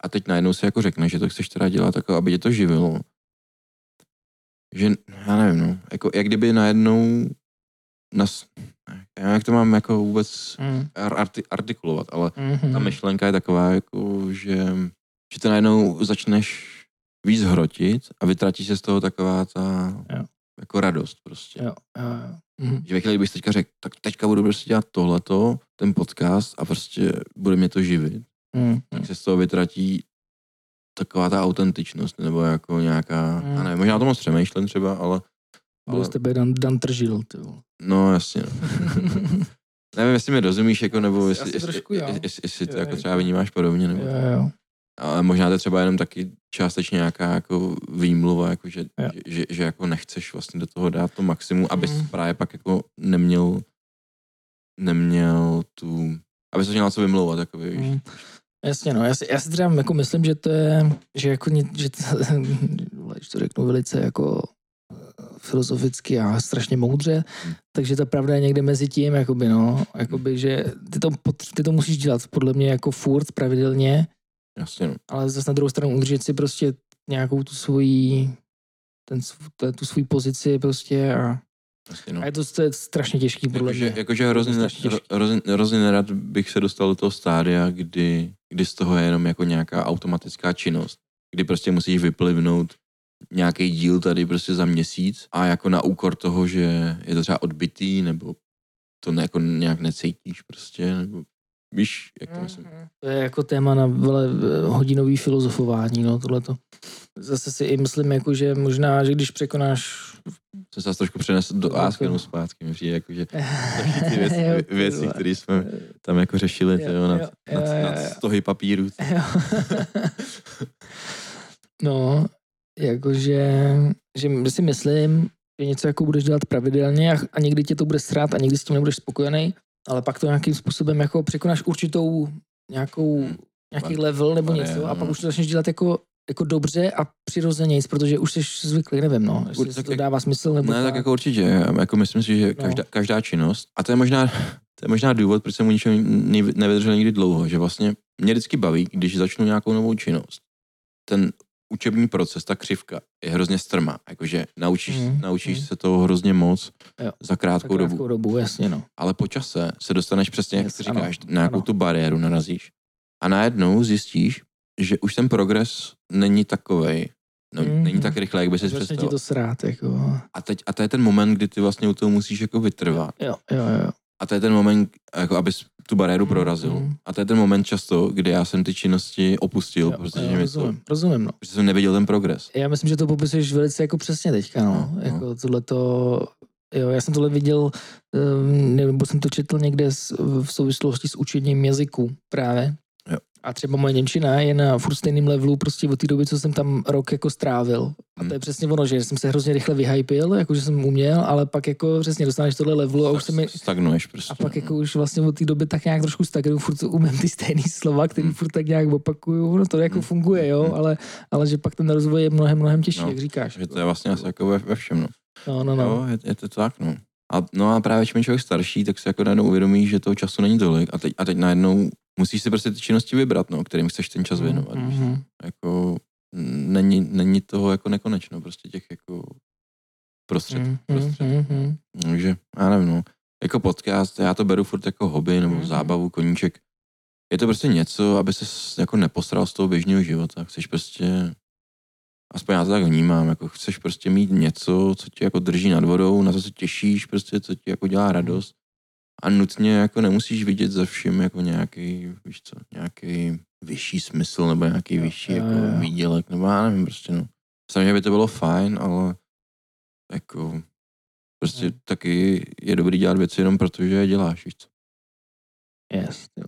A: a teď najednou si jako řekneš, že to chceš teda dělat, jako aby tě to živilo, že, já nevím, no, jako jak kdyby najednou nas, já nevím, jak to mám jako vůbec
B: Mm.
A: arti, artikulovat, ale
B: Mm-hmm.
A: ta myšlenka je taková, jako, že, že to najednou začneš víc hrotit a vytratí se z toho taková ta
B: Jo.
A: jako radost prostě.
B: Jo, jo, jo. Mm.
A: Že ve chvíli, kdybych teďka řekl, tak teďka budu prostě dělat tohleto, ten podcast a prostě bude mě to živit,
B: Mm.
A: tak se z toho vytratí taková ta autentičnost, nebo jako nějaká,
B: Mm.
A: já nevím, možná to moc přemýšlím třeba, ale,
B: Byl
A: ale
B: z tebe Dan, Dan Tržil, ty vole.
A: no jasně, no. Nevím, jestli mi rozumíš, jako, nebo jestli, jestli,
B: trošku jo.
A: jestli, jestli to jako třeba vnímáš podobně, nebo,
B: jo, jo.
A: Ale možná to je třeba jenom taky částečně nějaká jako výmluva, jako že,
B: Jo.
A: že, že, že, jako nechceš vlastně do toho dát to maximum, abys
B: Mm.
A: právě pak jako neměl neměl tu, aby se měl co vymlouvat, jako víš.
B: Mm. Jasně, no, já si, já si třeba jako myslím, že to je, že jako, že to, když to řeknu velice jako eh, filozoficky a strašně moudře,
A: Hmm.
B: takže ta pravda je někde mezi tím, jakoby, no, jakoby, že ty to, ty to musíš dělat podle mě jako furt, pravidelně,
A: Jasně, no.
B: ale zase na druhou stranu udržet si prostě nějakou tu svoji, ten, sv- tu- svoji pozici prostě a,
A: Jasně, no.
B: a je to, to je strašně těžký podle
A: Jakože,
B: mě.
A: jakože hrozně, hrozně, hrozně nerad bych se dostal do toho stádia, kdy, kdy z toho je jenom jako nějaká automatická činnost. Kdy prostě musíš vyplivnout nějaký díl tady prostě za měsíc a jako na úkor toho, že je to třeba odbitý, nebo to ne, jako nějak necítíš prostě, nebo víš, jak to myslím.
B: To je jako téma na vele hodinový filozofování, no tohleto. Zase si i myslím, jako, že možná, že když překonáš...
A: Jsem se zase trošku přenesl do Askenu zpátky, mi přijde jako, že ty věci, věci které jsme tam jako řešili,
B: Jo,
A: jo, nad,
B: jo,
A: nad,
B: jo,
A: nad
B: jo.
A: stohy papíru.
B: No, jakože že si myslím, že něco jako budeš dělat pravidelně a, a někdy tě to bude srát a někdy s tím nebudeš spokojený, ale pak to nějakým způsobem jako překonáš určitou nějakou, nějaký level nebo něco a pak
A: no.
B: už to začneš dělat jako jako dobře a přirozeněji, protože už jsi zvyklý, nevím, no, jestli
A: tak
B: se to dává smysl, nebo
A: Ne, tak jako určitě. Jako myslím si, že
B: No.
A: každá, každá činnost, a to je možná, to je možná důvod, proč jsem u ničeho ne- nevydržel nikdy dlouho, že vlastně mě vždycky baví, když začnu nějakou novou činnost. Ten učební proces, ta křivka, je hrozně strmá. Jakože naučíš,
B: Mhm,
A: naučíš
B: mhm.
A: se toho hrozně moc
B: Jo.
A: za krátkou,
B: za
A: dobu.
B: krátkou dobu, jasně, no.
A: Ale po čase se dostaneš přesně, jak
B: Yes,
A: ty
B: ano,
A: říkáš, na nějakou
B: ano.
A: tu bariéru narazíš. A najednou zjistíš, že už ten progres není takovej, no,
B: Mhm.
A: není tak rychle, jak by si představoval.
B: to srát, jako.
A: A teď, a to je ten moment, kdy ty vlastně u toho musíš jako vytrvat.
B: Jo, jo, jo.
A: A to je ten moment, jako abys tu bariéru
B: Mm,
A: prorazil.
B: mm.
A: A to je ten moment často, kdy já jsem ty činnosti opustil,
B: Jo,
A: protože,
B: jo,
A: mi to,
B: rozumím, rozumím, no.
A: protože jsem neviděl ten progres.
B: Já myslím, že to popisuješ velice jako přesně teďka, no.
A: No, no.
B: Jako tohleto, jo, já jsem tohle viděl, um, nebo jsem to četl někde v souvislosti s učením jazyku právě. A třeba moje Němčina je na furt stejném levelu prostě od té doby, co jsem tam rok jako strávil. A to
A: Hmm.
B: je přesně ono, že jsem se hrozně rychle vyhypil, jako že jsem uměl, ale pak jako přesně dostaneš tohle levelu a už se mi,
A: Stagnuješ prostě.
B: a pak jako už vlastně od té doby tak nějak trošku stagnuju, furt umím ty stejné slova, který
A: Hmm.
B: furt tak nějak opakuju, no to jako
A: Hmm.
B: funguje, jo,
A: Hmm.
B: ale, ale že pak ten rozvoj je mnohem, mnohem těžší,
A: No,
B: jak říkáš.
A: že to je vlastně asi jako ve, ve všem, no.
B: No, no, no.
A: Jo, je, je, to tak, no. A, no a právě čím je člověk starší, tak si jako najednou uvědomí, že toho času není tolik a teď, a teď najednou musíš si prostě ty činnosti vybrat, no, kterým chceš ten čas věnovat. víš co.
B: Mhm.
A: Jako mm, není, není toho jako nekonečno, prostě těch jako prostředků.
B: Mhm,
A: prostředků.
B: mhm.
A: Takže já nevím, no. Jako podcast, já to beru furt jako hobby nebo
B: Mhm.
A: zábavu, koníček. Je to prostě něco, aby se jako neposral z toho běžného života. Chceš prostě, aspoň já to tak vnímám, jako chceš prostě mít něco, co tě jako drží nad vodou, na co se těšíš, prostě, co ti jako dělá radost. A nutně jako nemusíš vidět za vším jako nějaký, víš co, nějaký vyšší smysl nebo nějaký
B: Jo,
A: vyšší
B: jo,
A: jako
B: jo.
A: výdělek, nebo já nevím prostě, no. Samozřejmě by to bylo fajn, ale jako prostě
B: Jo.
A: taky je dobrý dělat věci jenom protože je děláš, víš co.
B: Yes, jo.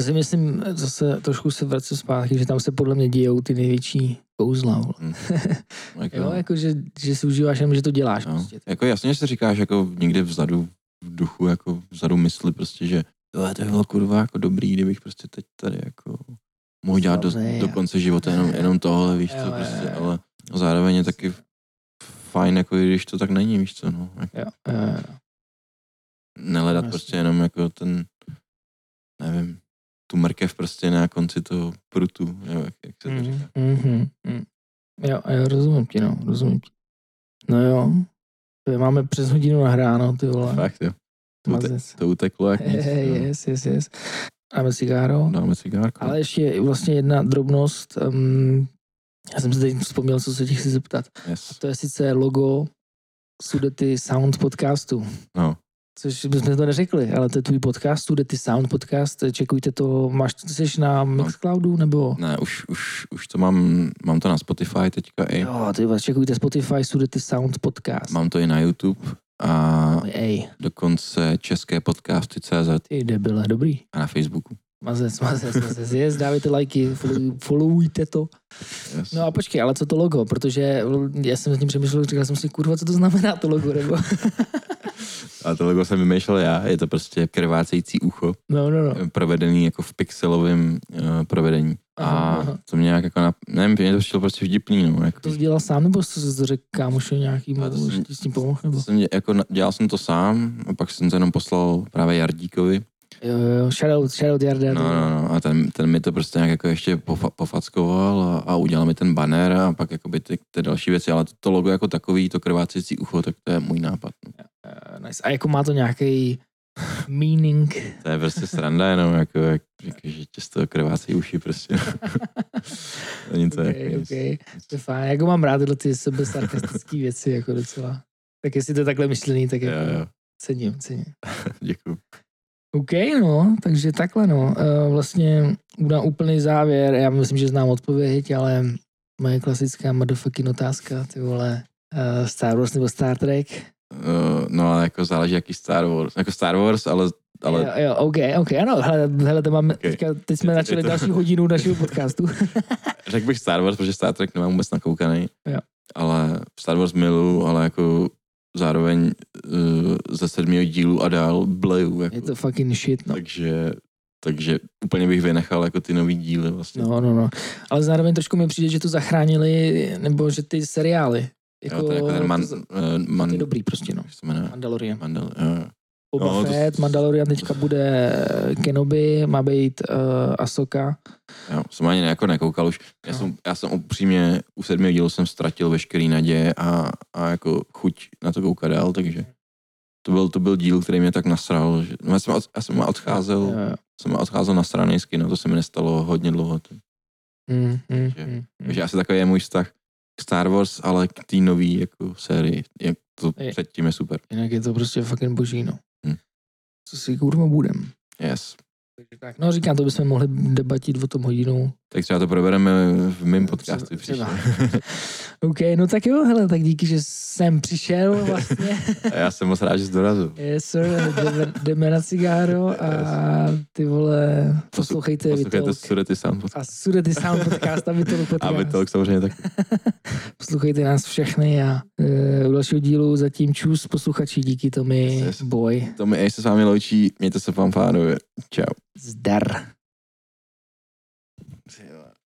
B: Si myslím, zase trošku se vracím zpátky, že tam se podle mě dějou ty největší kouzla.
A: Hm. Jako,
B: jo, jako že, že si užíváš jenom, že to děláš.
A: no.
B: Prostě.
A: jako jasně, že si říkáš jako někde vzadu, v duchu, jako vzadu mysli prostě, že jo, to je bylo kurva jako dobrý, kdybych prostě teď tady jako mohl dělat do,
B: Slavnej
A: do konce života jenom, jenom tohle, víš co, prostě, ale zároveň je taky fajn, jako když to tak není, víš co, no. Jako
B: Jo, jo, jo.
A: nehledat
B: No,
A: prostě jenom jako ten, nevím, tu mrkev prostě na konci toho prutu, jo, jak, jak se to
B: Mhm,
A: říká.
B: mhm, mhm. Jo, jo, rozumím ti, no, rozumím ti. No jo, máme přes hodinu nahráno, ty vole.
A: Fakt, jo. To, ute, to uteklo jak nic.
B: Hey,
A: no.
B: yes, yes, yes. Dáme cigáro.
A: Dáme cigárko.
B: Ale ještě vlastně jedna drobnost. Um, já jsem si teď vzpomněl, co se ti chci zeptat.
A: Yes.
B: To je sice logo Sudety Sound podcastu.
A: No,
B: Což jsme to neřekli, ale to je tvůj podcast, Sudety Sound podcast. Čekujte to, máš, jsi na Mixcloudu nebo?
A: ne, už, už, už to mám, mám to na Spotify teďka i.
B: Jo, ty vole, čekujte Spotify, Sudety Sound podcast.
A: Mám to i na YouTube a
B: Ej,
A: dokonce české podcasty CZ
B: ty debile, dobrý.
A: a na Facebooku.
B: Mazec, mazec, mazec, yes, dávejte lajky, follow, followujte to.
A: Yes.
B: No a počkej, ale co to logo? Protože já jsem s tím přemýšlel, říkal jsem si, kurva, co to znamená to logo, nebo?
A: A to logo jsem vymýšlel já, je to prostě krvácející ucho,
B: No, no, no.
A: provedený jako v pixelovém uh, provedení.
B: Aha,
A: A
B: aha.
A: to mě nějak jako, na, nevím, mě to přišlo prostě vtipný, no. Jako,
B: To jsi dělal sám, nebo jsi to řekl kámoši nějaký, ti s tím pomohl? Nebo?
A: jsem, jako, dělal jsem to sám a pak jsem to jenom poslal právě Jardíkovi.
B: Jo, jo, jo, shoutout, shoutout Jarda.
A: No, no, no. A ten, ten mi to prostě nějak jako ještě pofa, pofackoval a, a udělal mi ten banner a pak jako by ty, ty další věci, ale to, to logo jako takový, to krvácející ucho, tak to je můj nápad. No.
B: Uh, nice. A jako má to nějaký meaning?
A: To je prostě sranda jenom, jako, jak, jako že tě z toho krvácí uši prostě. Není to
B: okay,
A: jako nic.
B: okay. To je fajn. Jako mám rád tyhle ty sebe sarkastické věci, jako docela. Tak jestli to je takhle myšlený, tak jako
A: Jo, jo,
B: cením, cením.
A: děkuju.
B: OK, no, takže takhle, no. Uh, vlastně na úplný závěr, já myslím, že znám odpověď, ale moje klasická motherfucking otázka, ty vole, uh, Star Wars nebo Star Trek?
A: Uh, no ale jako záleží jaký Star Wars. Jako Star Wars, ale, ale
B: Jo, jo, OK, OK, ano, hele, hele to máme,
A: Okay.
B: teďka, teď jsme načali
A: to-
B: další hodinu našeho podcastu.
A: řekl bych Star Wars, protože Star Trek nemám vůbec nakoukaný.
B: Jo.
A: Ale Star Wars milu, ale jako zároveň uh, ze sedmého dílu a dál bleju. Jako.
B: Je to fucking shit, no.
A: Takže, takže úplně bych vynechal jako ty nový díly vlastně.
B: No, no, no. Ale zároveň trošku mi přijde, že to zachránili, nebo že ty seriály, jako,
A: jo, to je jako ten man,
B: to,
A: uh, man,
B: to je dobrý prostě, no. Mandalorian.
A: Mandal, jo, jo.
B: Boba
A: No, to-
B: Fett, Mandalorian teďka bude Kenobi, má být uh, Asoka.
A: Jo, jsem ani jako nekoukal už. Já,
B: No.
A: jsem, já jsem upřímně u sedmého dílu jsem ztratil veškerý naděje a, a jako chuť na to koukat dál, takže to byl, to byl díl, který mě tak nasral. Že, no, já, jsem, já jsem odcházel,
B: Jo, jo.
A: jsem odcházel na strany z kina, to se mi nestalo hodně dlouho.
B: Mm, mm,
A: Takže-
B: mm, mm.
A: Takže asi takový je můj vztah k Star Wars, ale k té nový jako sérii. Jak to
B: Je-
A: předtím je super.
B: Jinak je to prostě fucking boží, no. Co si kurva budem.
A: Yes.
B: Tak, no říkám, to bychom mohli debatit o tom hodinu.
A: Tak třeba to probereme v mém podcastu. Příště.
B: OK, no tak jo, hele, tak díky, že jsem přišel vlastně.
A: A já jsem moc rád, že jsi dorazil.
B: yes, sir, jdeme, jdeme na cigáro a ty vole, poslouchejte
A: Poslouchejte
B: Vitalk.
A: Surety Sound podcast.
B: A Sudety Sound podcast a Vitalk podcast.
A: A Vitalk samozřejmě tak.
B: Poslouchejte nás všechny a uh, u dalšího dílu zatím čus posluchači, díky Tomi,
A: Yes.
B: boj,
A: To mi se s vámi loučí, mějte se fanfárově. Čau.
B: zdar.